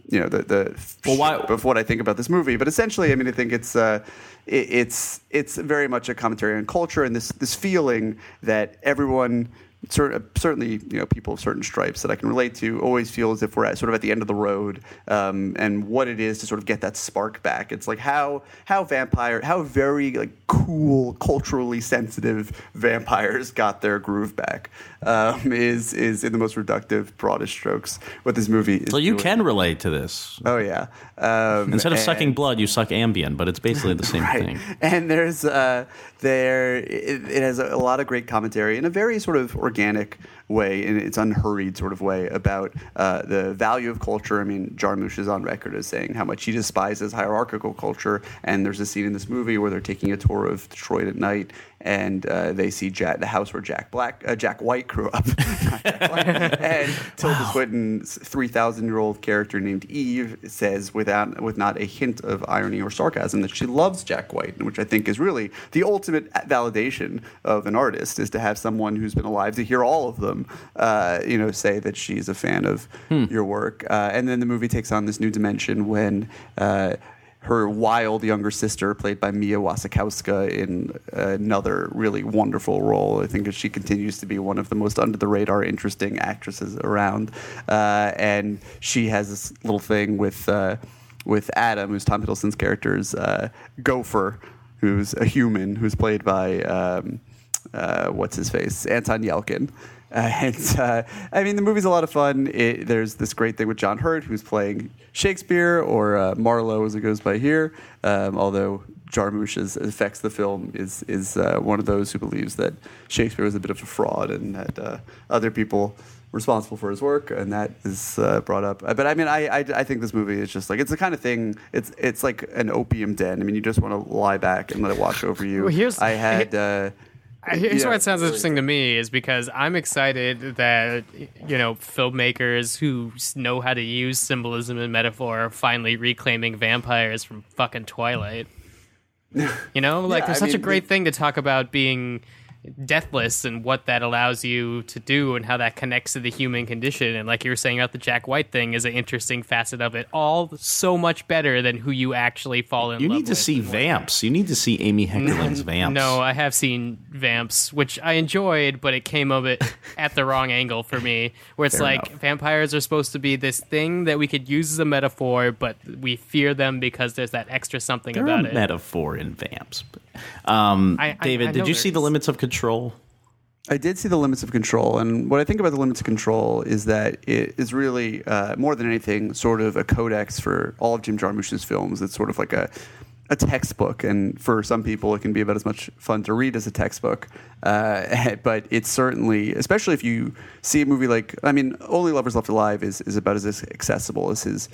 you know, the the Well, why- of what I think about this movie. But essentially, I mean, I think it's uh, it, it's it's very much a commentary on culture and this this feeling that everyone. Cer- Certainly, you know, people of certain stripes that I can relate to always feel as if we're at, sort of at the end of the road, um, and what it is to sort of get that spark back. It's like how how vampire, how very like cool, culturally sensitive vampires got their groove back um, is is in the most reductive, broadest strokes what this movie is. So you doing. can relate to this. Oh yeah. Um, Instead of and- sucking blood, you suck Ambien, but it's basically the same [LAUGHS] right. thing. And there's uh, there it, it has a, a lot of great commentary in a very sort of organic way, in its unhurried sort of way about uh, the value of culture. I mean, Jarmusch is on record as saying how much he despises hierarchical culture. And there's a scene in this movie where they're taking a tour of Detroit at night, and uh, they see Jack, the house where Jack Black, uh, Jack White grew up, [LAUGHS] Black. and Tilda Swinton's three thousand year old character named Eve says without with not a hint of irony or sarcasm that she loves Jack White, which I think is really the ultimate validation of an artist is to have someone who's been alive to hear all of them, uh, you know, say that she's a fan of your work. Uh, and then the movie takes on this new dimension when. Uh, her wild younger sister, played by Mia Wasikowska, in another really wonderful role. I think she continues to be one of the most under the radar, interesting actresses around. Uh, and she has this little thing with uh, with Adam, who's Tom Hiddleston's character's uh, Gopher, who's a human, who's played by um, uh, what's his face, Anton Yelchin. [LAUGHS] And uh, I mean, the movie's a lot of fun. It, there's this great thing with John Hurt, who's playing Shakespeare or uh, Marlowe, as it goes by here. Um, although Jarmusch is, affects the film, is is uh, one of those who believes that Shakespeare was a bit of a fraud and that uh, other people responsible for his work, and that is uh, brought up. But I mean, I, I I think this movie is just like it's the kind of thing. It's it's like an opium den. I mean, you just want to lie back and let it wash over you. Well, here's- I had. Uh, Here's Yeah. why it sounds interesting to me is because I'm excited that you know filmmakers who know how to use symbolism and metaphor are finally reclaiming vampires from fucking Twilight. [LAUGHS] You know, like Yeah, there's I such a great the- thing to talk about being deathless and what that allows you to do and how that connects to the human condition and like you were saying about the Jack White thing is an interesting facet of it all so much better than who you actually fall in love with. You need to see Vamps. You need to see Amy Heckerling's Vamps. no, I have seen Vamps, which I enjoyed, but it came of it [LAUGHS] at the wrong angle for me. Where it's Fair like enough. vampires are supposed to be this thing that we could use as a metaphor, but we fear them because there's that extra something They're about a it. metaphor in Vamps. Um, I- I- David, I did you see the limits of control? I did see the limits of control, and what I think about the limits of control is that it is really uh, more than anything sort of a codex for all of Jim Jarmusch's films. It's sort of like a a textbook, and for some people, it can be about as much fun to read as a textbook. Uh, [LAUGHS] but it's certainly, especially if you see a movie like, I mean, Only Lovers Left Alive is is about as accessible as his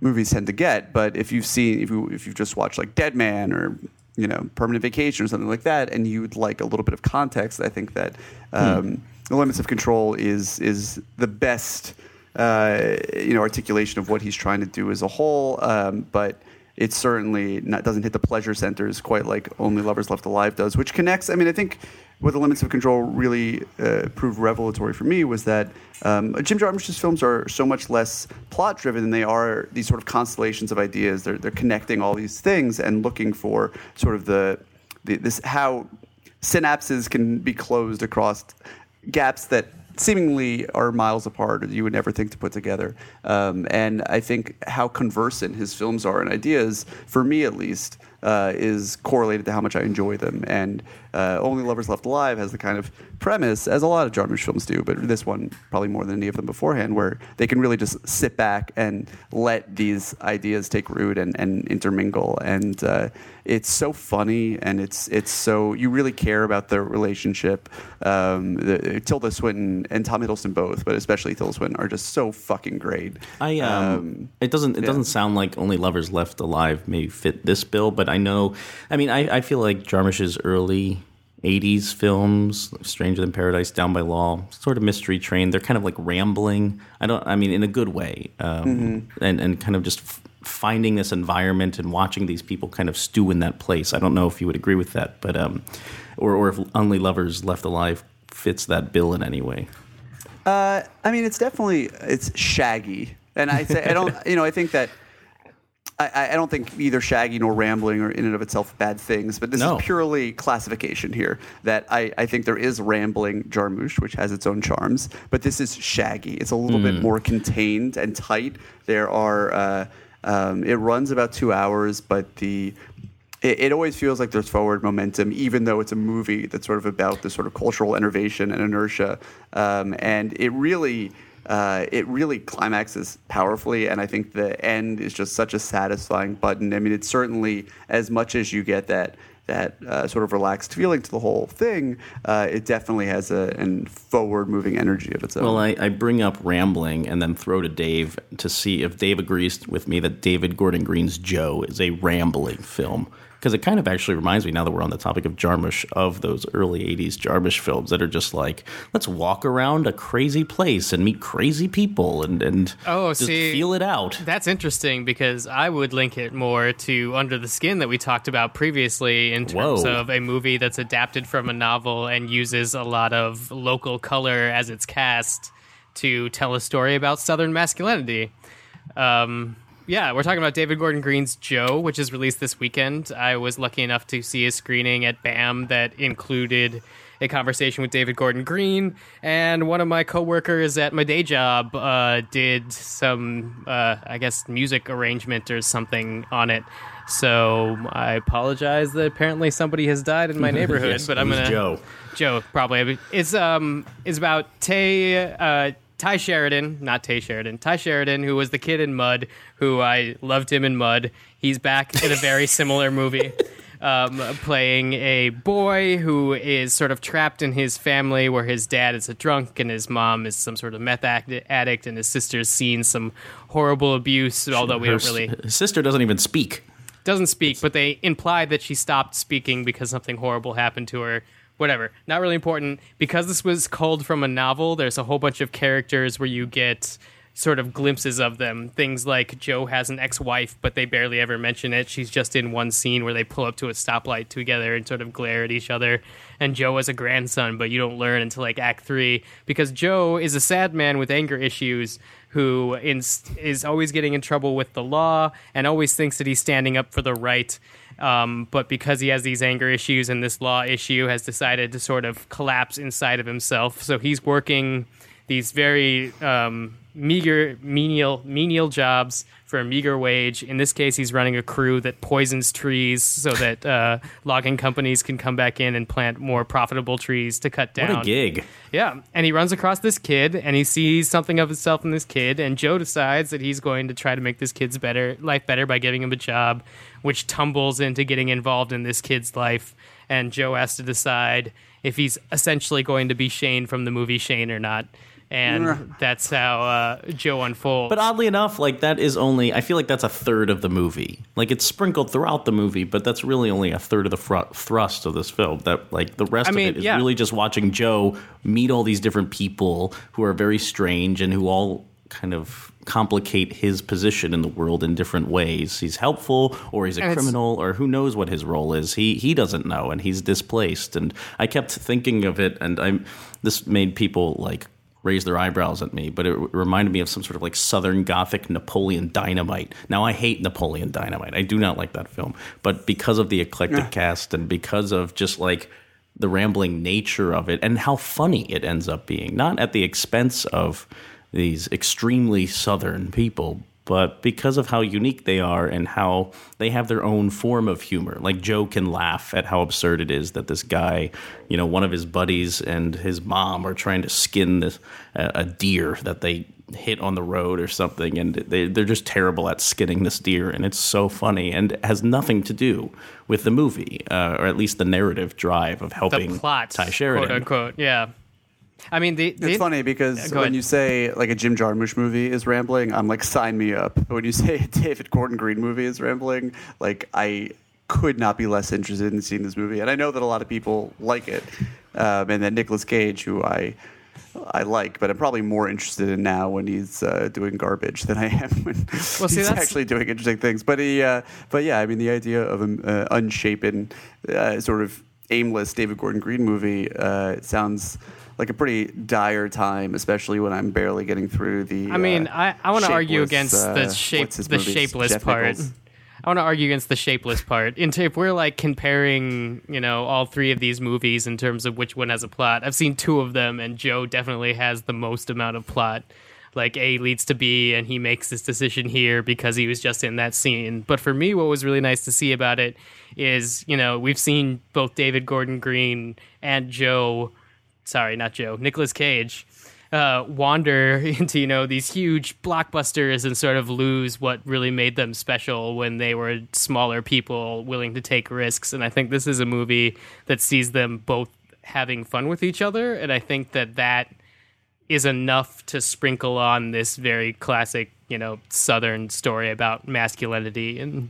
movies tend to get. But if you've seen, if you if you've just watched like Dead Man or you know Permanent Vacation or something like that, and you'd like a little bit of context, I think that um, the limits of control is is the best uh, you know articulation of what he's trying to do as a whole. Um, but it certainly not, doesn't hit the pleasure centers quite like Only Lovers Left Alive does, which connects. I mean, I think what the limits of control really uh, proved revelatory for me was that um, Jim Jarmusch's films are so much less plot driven than they are these sort of constellations of ideas. They're they're connecting all these things and looking for sort of the, the this how synapses can be closed across gaps that seemingly are miles apart or you would never think to put together. Um, and I think how conversant his films are and ideas, for me at least, uh, is correlated to how much I enjoy them. And uh, Only Lovers Left Alive has the kind of premise, as a lot of Jarmusch films do, but this one probably more than any of them beforehand, where they can really just sit back and let these ideas take root and, and intermingle. And uh, it's so funny, and it's it's so you really care about their relationship. Um, the, Tilda Swinton and Tom Hiddleston both, but especially Tilda Swinton, are just so fucking great. I um, it doesn't it yeah. doesn't sound like Only Lovers Left Alive may fit this bill, but I know. I mean, I, I feel like Jarmusch's early. 80s films, Stranger Than Paradise, Down by Law, sort of Mystery Train. They're kind of like rambling. I don't. I mean, in a good way, um, Mm-hmm. and and kind of just f- finding this environment and watching these people kind of stew in that place. I don't know if you would agree with that, but um, or or if Only Lovers Left Alive fits that bill in any way. Uh, I mean, it's definitely it's shaggy, and I say I don't. [LAUGHS] You know, I think that. I, I don't think either shaggy nor rambling are in and of itself bad things, but this No. is purely classification here. That I, I think there is rambling Jarmusch, which has its own charms, but this is shaggy. It's a little bit more contained and tight. There are uh, um, it runs about two hours, but the it, it always feels like there's forward momentum, even though it's a movie that's sort of about this sort of cultural innovation and inertia. Um, and it really, uh, it really climaxes powerfully. And I think the end is just such a satisfying button. I mean, it's certainly as much as you get that that uh, sort of relaxed feeling to the whole thing. Uh, it definitely has a an forward moving energy of its own. Well, I, I bring up rambling and then throw to Dave to see if Dave agrees with me that David Gordon Green's Joe is a rambling film. Because it kind of actually reminds me, now that we're on the topic of Jarmusch, of those early 80s Jarmusch films that are just like, let's walk around a crazy place and meet crazy people and, and Oh, just see, feel it out. That's interesting because I would link it more to Under the Skin that we talked about previously in terms Whoa. of a movie that's adapted from a novel and uses a lot of local color as its cast to tell a story about Southern masculinity. Um, yeah, we're talking about David Gordon Green's Joe, which is released this weekend. I was lucky enough to see a screening at BAM that included a conversation with David Gordon Green, and one of my coworkers at my day job uh, did some, uh, I guess, music arrangement or something on it. So I apologize that apparently somebody has died in my [LAUGHS] neighborhood, Yes, but I'm gonna Joe? Joe, probably. It's um, it's about Tay, uh, Tye Sheridan, not Tay Sheridan, Tye Sheridan, who was the kid in Mud, who I loved him in Mud. He's back in a very similar movie, [LAUGHS] um, playing a boy who is sort of trapped in his family, where his dad is a drunk and his mom is some sort of meth addict, and his sister's seen some horrible abuse. Although we Her don't really s- sister doesn't even speak. doesn't speak, but they imply that she stopped speaking because something horrible happened to her whatever. Not really important because this was culled from a novel. There's a whole bunch of characters where you get sort of glimpses of them. Things like Joe has an ex-wife, but they barely ever mention it. She's just in one scene where they pull up to a stoplight together and sort of glare at each other. And Joe has a grandson, but you don't learn until like Act Three because Joe is a sad man with anger issues who is always getting in trouble with the law and always thinks that he's standing up for the right. Um, but because he has these anger issues and this law issue has decided to sort of collapse inside of himself. So he's working these very um, meager menial menial jobs for a meager wage. In this case, he's running a crew that poisons trees so that uh, [LAUGHS] logging companies can come back in and plant more profitable trees to cut down. What a gig. Yeah, and he runs across this kid, and he sees something of himself in this kid, and Joe decides that he's going to try to make this kid's better life better by giving him a job, which tumbles into getting involved in this kid's life, and Joe has to decide if he's essentially going to be Shane from the movie Shane or not. And that's how uh, Joe unfolds. But oddly enough, like that is only I feel like that's a third of the movie. Like it's sprinkled throughout the movie, but that's really only a third of the fr- thrust of this film. That like the rest I mean, of it is yeah. really just watching Joe meet all these different people who are very strange and who all kind of complicate his position in the world in different ways. He's helpful or he's a And criminal or who knows what his role is. He he doesn't know and he's displaced. And I kept thinking of it and I'm this made people like raise their eyebrows at me, but it reminded me of some sort of like Southern Gothic Napoleon Dynamite. Now, I hate Napoleon Dynamite. I do not like that film, but because of the eclectic cast and because of just like the rambling nature of it and how funny it ends up being, not at the expense of these extremely Southern people, but because of how unique they are and how they have their own form of humor. Like Joe can laugh at how absurd it is that this guy, you know, one of his buddies and his mom are trying to skin this uh, a deer that they hit on the road or something and they they're just terrible at skinning this deer and it's so funny and has nothing to do with the movie uh, or at least the narrative drive of helping the plot, Tye Sheridan. quote unquote. Yeah. I mean, the, the It's funny because when ahead. you say like a Jim Jarmusch movie is rambling, I'm like sign me up. But when you [LAUGHS] say a David Gordon Green movie is rambling, like I could not be less interested in seeing this movie. And I know that a lot of people like it, um, and that Nicolas Cage, who I I like, but I'm probably more interested in now when he's uh, doing garbage than I am when Well, [LAUGHS] see, he's that's- actually doing interesting things. But he, uh, but yeah, I mean, the idea of an uh, unshapen, uh, sort of aimless David Gordon Green movie uh, sounds like a pretty dire time, especially when I'm barely getting through the. I mean, uh, I, I want to argue against uh, the shape the shapeless Jeff part. Nichols. I want to argue against the shapeless part. And if we're like comparing, you know, all three of these movies in terms of which one has a plot, I've seen two of them, and Joe definitely has the most amount of plot. Like A leads to B, and he makes this decision here because he was just in that scene. But for me, what was really nice to see about it is, you know, we've seen both David Gordon Green and Joe, sorry, not Joe, Nicolas Cage, uh, wander [LAUGHS] into you know these huge blockbusters and sort of lose what really made them special when they were smaller people willing to take risks. And I think this is a movie that sees them both having fun with each other, and I think that that is enough to sprinkle on this very classic, you know, southern story about masculinity and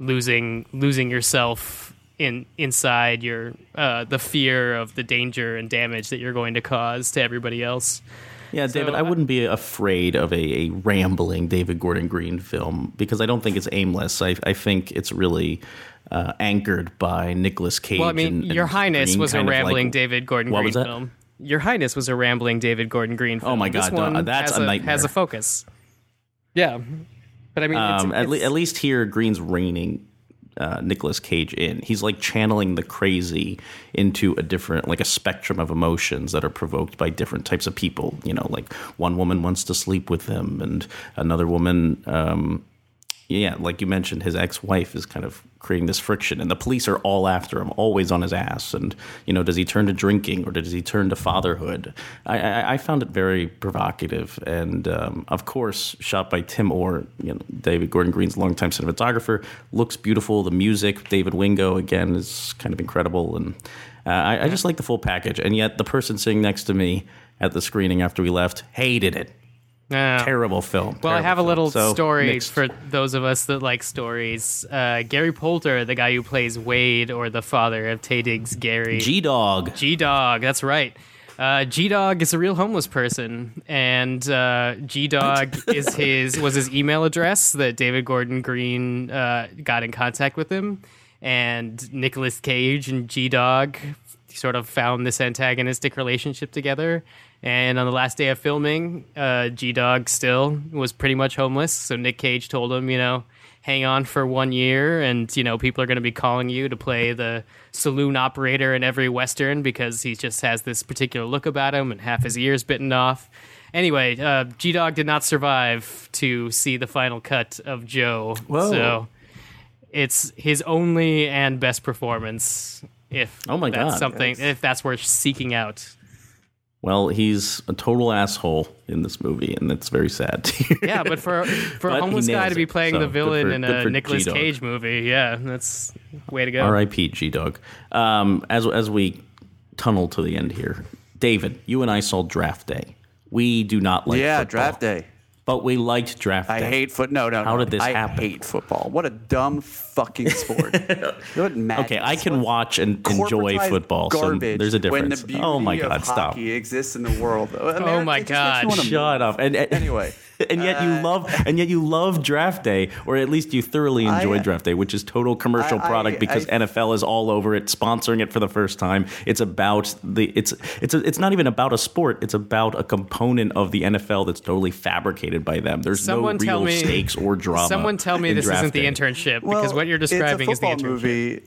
losing losing yourself in inside your uh, the fear of the danger and damage that you're going to cause to everybody else. Yeah, David, I uh, wouldn't be afraid of a, a rambling David Gordon Green film because I don't think it's aimless. I, I think it's really uh, anchored by Nicolas Cage. Well, I mean, and- and Your Highness Green was a rambling like- David Gordon What Green was that? film. Your Highness was a rambling David Gordon Green film. Oh my God, no, one that's has a a, nightmare. has a focus. Yeah, but I mean, it's, Um, at, le- at least here, Green's reining uh, Nicolas Cage in. He's like channeling the crazy into a different, like a spectrum of emotions that are provoked by different types of people. You know, like one woman wants to sleep with him, and another woman. Um, yeah, like you mentioned, his ex-wife is kind of creating this friction, and the police are all after him, always on his ass. And you know, does he turn to drinking or does he turn to fatherhood? I, I, I found it very provocative, and um, of course, shot by Tim Orr, you know, David Gordon Green's longtime cinematographer, looks beautiful. The music, David Wingo again, is kind of incredible, and uh, I, I just like the full package. And yet, the person sitting next to me at the screening after we left hated it Terrible film. Well, I Terrible have a little So, story mixed. for those of us that like stories. Uh, Gary Poulter, the guy who plays Wade or the father of Tay Diggs' Gary. G Dog. G Dog, that's right. Uh, G Dog is a real homeless person, and uh, G Dog [LAUGHS] is his was his email address that David Gordon Green uh, got in contact with him, and Nicolas Cage and G Dog sort of found this antagonistic relationship together. And on the last day of filming, uh, G Dog still was pretty much homeless. So Nick Cage told him, you know, hang on for one year, and you know people are going to be calling you to play the saloon operator in every western because he just has this particular look about him and half his ears bitten off. Anyway, uh, G Dog did not survive to see the final cut of Joe, Whoa. so it's his only and best performance. If Oh my that's God. something, if that's worth seeking out. Well, he's a total asshole in this movie, and it's very sad. Yeah, but for [LAUGHS] for But a homeless guy to be it, playing so the villain for- in a for Nicolas G-Dog. Cage movie, yeah, that's way to go. R.I.P. G Dog. Um, as as we tunnel to the end here, David, you and I saw Draft Day. We do not like yeah, football, draft day. But we liked Draft I Day. hate foot. No, no. How no. did this I happen? hate football. What a dumb fucking sport. [LAUGHS] what madness. Okay, I can watch and enjoy Corporatized football. So there's a When difference. the beauty oh my of god, stop! hockey exists in the world. Oh my God, Shut up! And, and- Anyway, [LAUGHS] and yet you love, and yet you love Draft Day, or at least you thoroughly enjoy I- Draft Day, which is total commercial I- I- product because I- NFL is all over it, sponsoring it for the first time. It's about the, it's it's a, it's not even about a sport. It's about a component of the NFL that's totally fabricated by them. There's Someone no tell real me- stakes or drama. Someone tell me in this isn't the Day. internship because what you're it's a describing is the football internship. movie.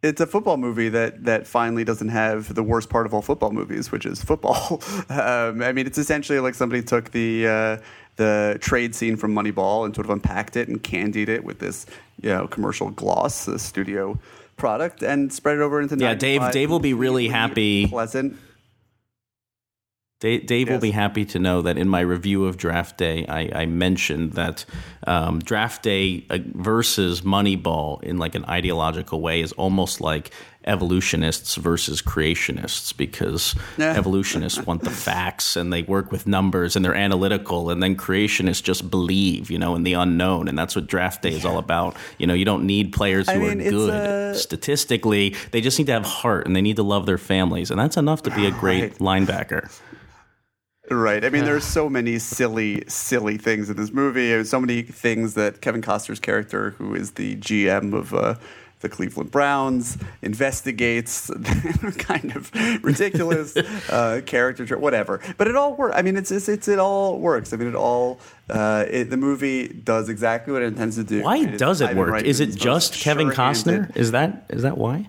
It's a football movie that that finally doesn't have the worst part of all football movies, which is football. [LAUGHS] um, I mean, it's essentially like somebody took the uh, the trade scene from Moneyball and sort of unpacked it and candied it with this you know commercial gloss, the studio product, and spread it over into Yeah, Dave- 95 Dave will be really completely happy. pleasant. Dave, Dave will be happy to know that in my review of Draft Day, I, I mentioned that um, Draft Day uh, versus Moneyball in like an ideological way is almost like evolutionists versus creationists because [LAUGHS] Yeah. evolutionists want the facts and they work with numbers and they're analytical and then creationists just believe, you know, in the unknown and that's what Draft Day is all about. You know, you don't need players who I mean, are good a- statistically. They just need to have heart and they need to love their families and that's enough to be a [SIGHS] great linebacker. Right. I mean, there's [SIGHS] so many silly, silly things in this movie. There's so many things that Kevin Costner's character, who is the GM of uh, the Cleveland Browns, investigates. [LAUGHS] kind of ridiculous [LAUGHS] uh, character, whatever. But it all works. I mean, it's, it's, it's it all works. I mean, it all. Uh, it, the movie does exactly what it intends to do. Why is does it Ivan work? Is it just Kevin Costner? Is that is that why?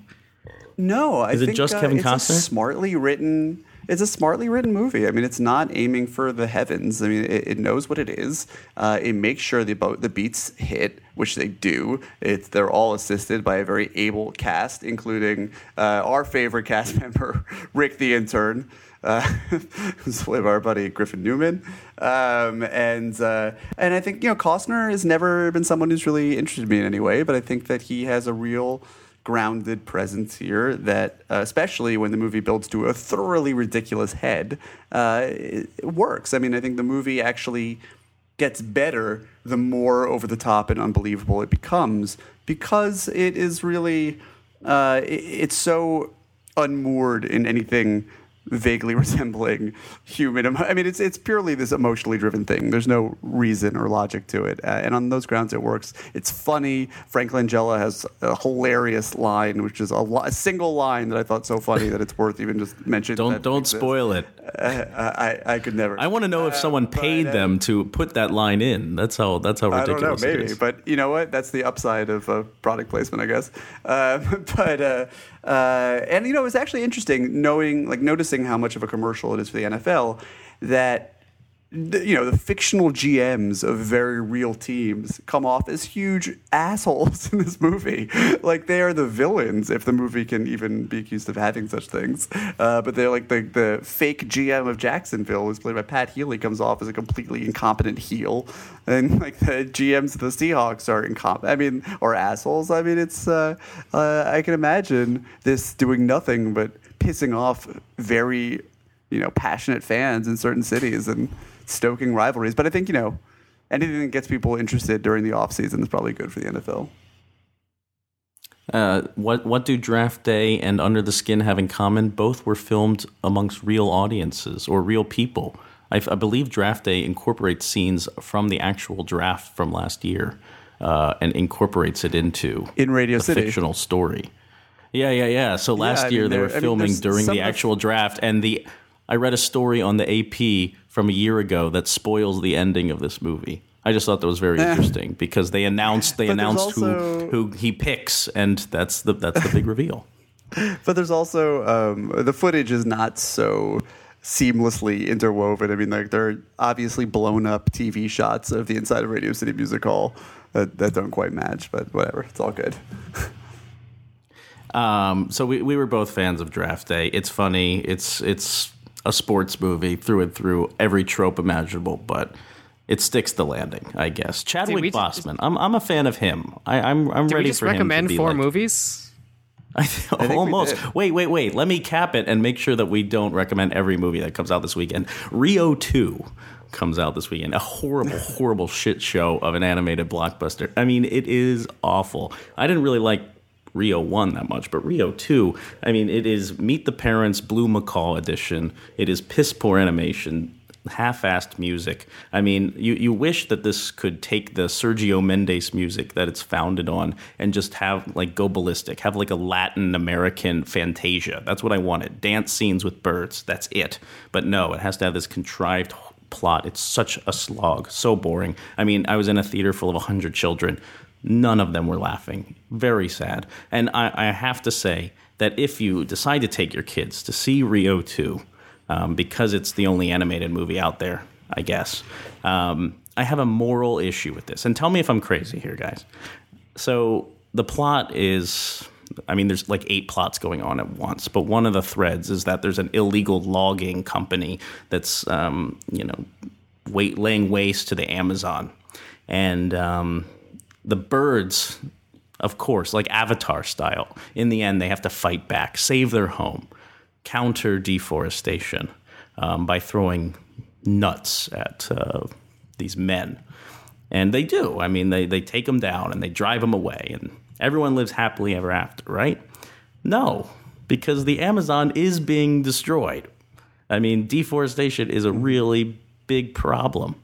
No, I Is it think just uh, Kevin Costner? smartly written. It's a smartly written movie. I mean, it's not aiming for the heavens. I mean, it, it knows what it is. Uh, it makes sure the the beats hit, which they do. It's they're all assisted by a very able cast, including uh, our favorite cast [LAUGHS] member, Rick the intern. Uh, [LAUGHS] who's played by our buddy Griffin Newman, um, and uh, and I think you know Costner has never been someone who's really interested me in any way, but I think that he has a real grounded presence here that, uh, especially when the movie builds to a thoroughly ridiculous head, uh, it, it works. I mean, I think the movie actually gets better the more over the top and unbelievable it becomes because it is really, uh, it, it's so unmoored in anything vaguely [LAUGHS] resembling human. I mean, it's it's purely this emotionally driven thing. There's no reason or logic to it, uh, and on those grounds, it works. It's funny. Frank Langella has a hilarious line, which is a, li- a single line that I thought so funny that it's worth even just mentioning. Don't don't spoil it. Uh, I I could never. I want to know if someone paid uh, them to put that line in. That's how that's how I don't know, ridiculous it maybe, but you know what? That's the upside of uh, product placement, I guess. Uh, [LAUGHS] but uh, uh, and you know, it's actually interesting knowing, like, noticing how much of a commercial it is for the NFL. That you know the fictional GMs of very real teams come off as huge assholes in this movie. [LAUGHS] Like they are the villains, if the movie can even be accused of having such things. Uh, but they're like the the fake GM of Jacksonville, who's played by Pat Healy, comes off as a completely incompetent heel, and [LAUGHS] like the GMs of the Seahawks are incompetent. I mean, or assholes. I mean, it's uh, uh, I can imagine this doing nothing but pissing off very you know passionate fans in certain cities and stoking rivalries. But I think you know anything that gets people interested during the off season is probably good for the NFL. Uh, what what do Draft Day and Under the Skin have in common? Both were filmed amongst real audiences or real people. I, I believe Draft Day incorporates scenes from the actual draft from last year uh, and incorporates it into In Radio the City. fictional story. Yeah, yeah, yeah. So last I year mean, they there- were I mean, filming during the actual draft, and the I read a story on the AP from a year ago that spoils the ending of this movie. I just thought that was very interesting because they announced they But announced also- who who he picks, and that's the that's the big [LAUGHS] reveal. But there's also um, the footage is not so seamlessly interwoven. I mean, like there are obviously blown up TV shots of the inside of Radio City Music Hall that, that don't quite match. But whatever, it's all good. [LAUGHS] Um, so we, we were both fans of Draft Day. It's funny. It's it's a sports movie through and through, every trope imaginable, but it sticks the landing, I guess. Chadwick we- Boseman. I'm I'm a fan of him. I, I'm I'm Did ready we just for him recommend to be four like, movies? [LAUGHS] I think we almost. Wait, wait, wait. Let me cap it and make sure that we don't recommend every movie that comes out this weekend. Rio 2 comes out this weekend. A horrible, [LAUGHS] horrible shit show of an animated blockbuster. I mean, it is awful. I didn't really like Rio 1 that much, but Rio 2, I mean, it is Meet the Parents Blue Macaw edition. It is piss poor animation half-assed music. I mean, you, you wish that this could take the Sergio Mendes music that it's founded on and just have like go ballistic, have like a Latin American fantasia. That's what I wanted. Dance scenes with birds. That's it. But no, it has to have this contrived plot. It's such a slog, so boring. I mean, I was in a theater full of 100 children. None of them were laughing. Very sad. And I, I have to say that if you decide to take your kids to see Rio 2, um, because it's the only animated movie out there, I guess. Um, I have a moral issue with this. And tell me if I'm crazy here, guys. So the plot is. I mean, there's like eight plots going on at once, but one of the threads is that there's an illegal logging company that's, um, you know, wait, laying waste to the Amazon. And um, the birds, of course, like Avatar style, in the end, they have to fight back, save their home counter deforestation um, by throwing nuts at uh, these men. And they do. I mean, they, they take them down and they drive them away, and everyone lives happily ever after, right? No, because the Amazon is being destroyed. I mean, deforestation is a really big problem.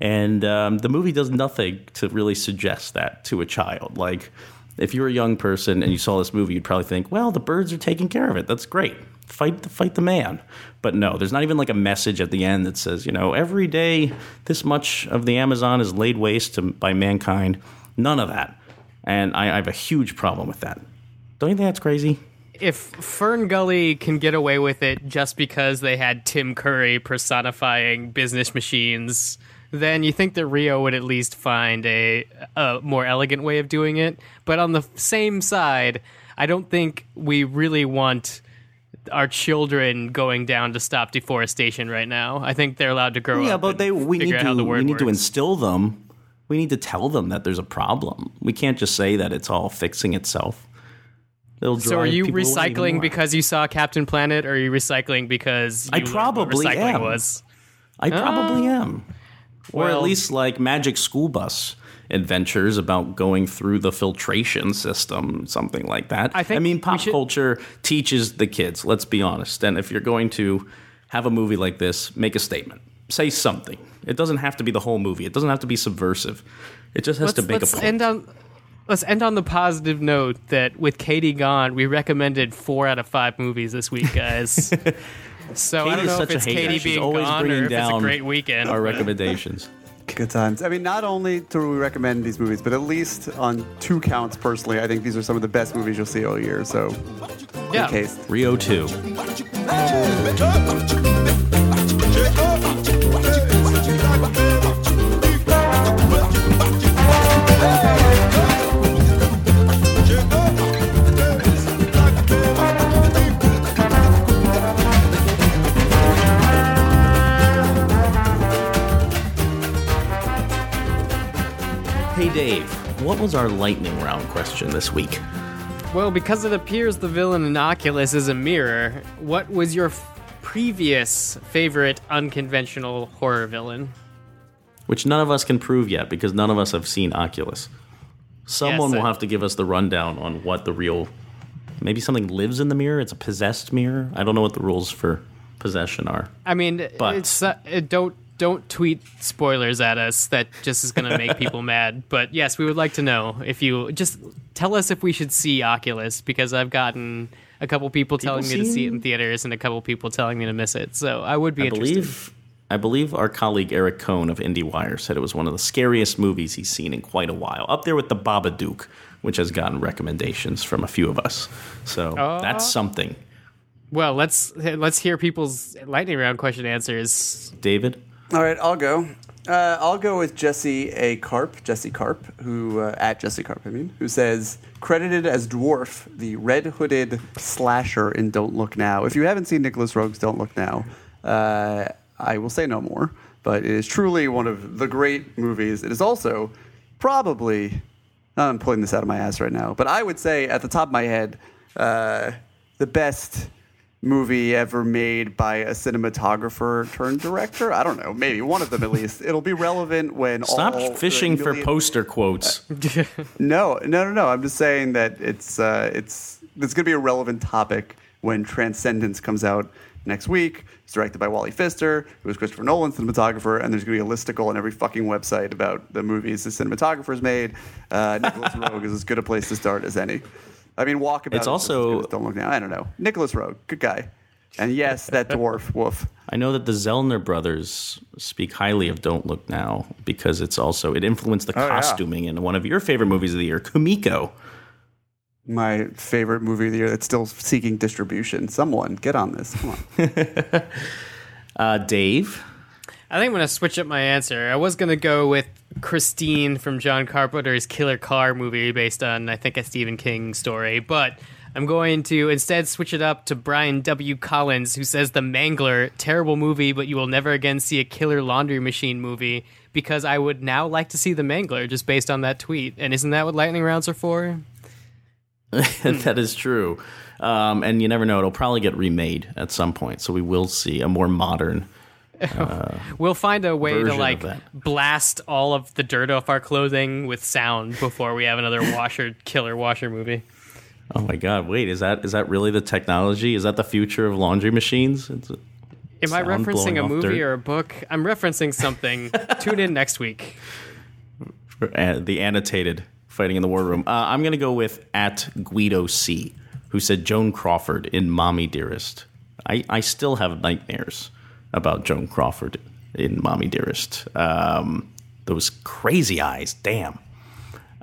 And um, the movie does nothing to really suggest that to a child. Like, if you're a young person and you saw this movie, you'd probably think, well, the birds are taking care of it. That's great. Fight the, fight the man. But no, there's not even like a message at the end that says, you know, every day this much of the Amazon is laid waste to, by mankind. None of that. And I, I have a huge problem with that. Don't you think that's crazy? If Fern Gully can get away with it just because they had Tim Curry personifying business machines, then you think that Rio would at least find a, a more elegant way of doing it. But on the same side, I don't think we really want our children going down to stop deforestation right now. I think they're allowed to grow Yeah, up. but and they we need to the we need to instill them. We need to tell them that there's a problem. We can't just say that it's all fixing itself. So are you people away even recycling because you saw Captain Planet, or are you recycling because I probably recycling am. was? I probably oh. am. Or at least like Magic School Bus adventures about going through the filtration system, something like that. I think I mean, pop should- culture teaches the kids. Let's be honest. And if you're going to have a movie like this, make a statement. Say something. It doesn't have to be the whole movie. It doesn't have to be subversive. It just has Let's, to make let's a point. end on let's end on the positive note that with Katie gone, we recommended four out of five movies this week, guys. so I don't know if it's a hater. Katie She's being always gone bringing or if it's a great weekend. Our recommendations. Good times. I mean, not only do we recommend these movies, but at least on two counts personally, I think these are some of the best movies you'll see all year. So, yeah. good case. Rio 2. Hey Dave, what was our lightning round question this week? Well, because it appears the villain in Oculus is a mirror, what was your previous favorite unconventional horror villain. which none of us can prove yet because none of us have seen Oculus. Someone Yes, will I- have to give us the rundown on what the real. Maybe something lives in the mirror. It's a possessed mirror. I don't know what the rules for possession are. I mean, But- it's uh, don't don't tweet spoilers at us. That just is going to make people [LAUGHS] mad. But yes, we would like to know if you just tell us if we should see Oculus because I've gotten a couple people telling me to see it in theaters and a couple people telling me to miss it. So I would be I interested. believe. I believe our colleague Eric Kohn of IndieWire said it was one of the scariest movies he's seen in quite a while, up there with the Babadook, which has gotten recommendations from a few of us. So that's uh-huh. something. Well, let's let's hear people's lightning round question answers. David, All right, I'll go. Uh, I'll go with Jesse A. Carp, Jesse Carp, who uh, at Jesse Carp, I mean, who says credited as Dwarf, the red-hooded slasher in Don't Look Now. If you haven't seen Nicolas Roeg's Don't Look Now, uh, I will say no more. But it is truly one of the great movies. It is also probably. I'm pulling this out of my ass right now, but I would say at the top of my head, uh, the best movie ever made by a cinematographer turned director. I don't know, maybe one of them at least. It'll be relevant when stop all fishing for poster quotes. [LAUGHS] No, no, no, no. I'm just saying that it's uh, it's it's going to be a relevant topic when Transcendence comes out next week. It's directed by Wally Pfister, who is Christopher Nolan's cinematographer, and there's going to be a listicle on every fucking website about the movies the cinematographer's made. Uh, Nicolas [LAUGHS] Roeg is as good a place to start as any. I mean, Walkabout. It's is also- as don't look now. I don't know. Nicolas Roeg, good guy, and yes, that [LAUGHS] dwarf. Woof. I know that the Zellner brothers speak highly of Don't Look Now because it's also it influenced the Oh, yeah. costuming in one of your favorite movies of the year, Kumiko. My favorite movie of the year that's still seeking distribution. Someone get on this. Come on. [LAUGHS] Uh, Dave, I think I'm gonna switch up my answer. I was gonna go with Christine from John Carpenter's Killer Car movie based on I think a Stephen King story, but I'm going to instead switch it up to Brian W. Collins, who says The Mangler, terrible movie, but you will never again see a killer laundry machine movie because I would now like to see The Mangler just based on that tweet. And isn't that what lightning rounds are for? [LAUGHS] that is true. Um, and you never know; it'll probably get remade at some point, so we will see a more modern. We'll find a way to like blast all of the dirt off our clothing with sound before we have another washer killer washer movie. Oh my God! Wait, is that is that really the technology? Is that the future of laundry machines? It's, Am I referencing a movie dirt. or a book? I'm referencing something. [LAUGHS] Tune in next week. uh, the annotated fighting in the war room. Uh, I'm going to go with at Guido C, who said Joan Crawford in Mommy Dearest. I, I still have nightmares about Joan Crawford in Mommy Dearest. Um, those crazy eyes, damn.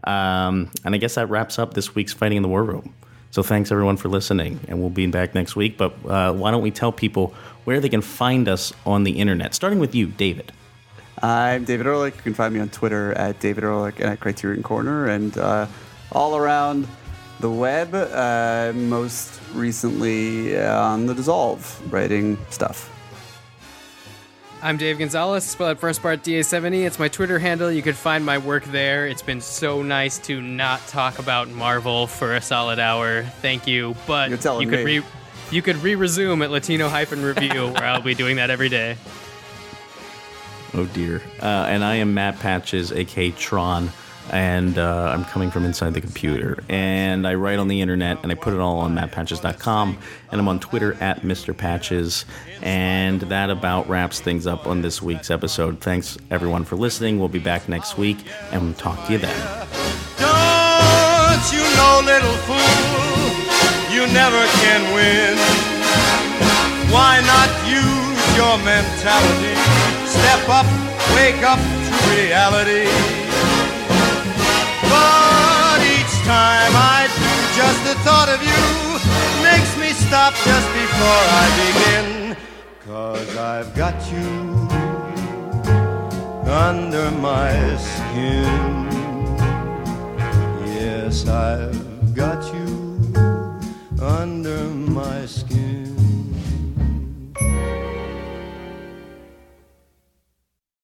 Um, and I guess that wraps up this week's Fighting in the War Room. So thanks everyone for listening, and we'll be back next week. But uh, why don't we tell people where they can find us on the internet? Starting with you, David. I'm David Ehrlich. You can find me on Twitter at David Ehrlich and at Criterion Corner and uh, all around the web, uh, most recently on The Dissolve, writing stuff. I'm Dave Gonzalez, spell spelled first part DA70. It's my Twitter handle. You could find my work there. It's been so nice to not talk about Marvel for a solid hour. Thank you. But You're telling you could me. re you could re-resume at Latino hyphen review [LAUGHS] where I'll be doing that every day. Oh dear. Uh, and I am Matt Patches, aka Tron, and uh, I'm coming from inside the computer. And I write on the internet, and I put it all on mattpatches.com, and I'm on Twitter at Mr. Patches. And that about wraps things up on this week's episode. Thanks everyone for listening. We'll be back next week, and we'll talk to you then. Don't you know, little fool, you never can win. Why not use your mentality? Step up, wake up to reality. But each time I do, just the thought of you makes me stop just before I begin. Cause I've got you under my skin. Yes, I've got you under my skin.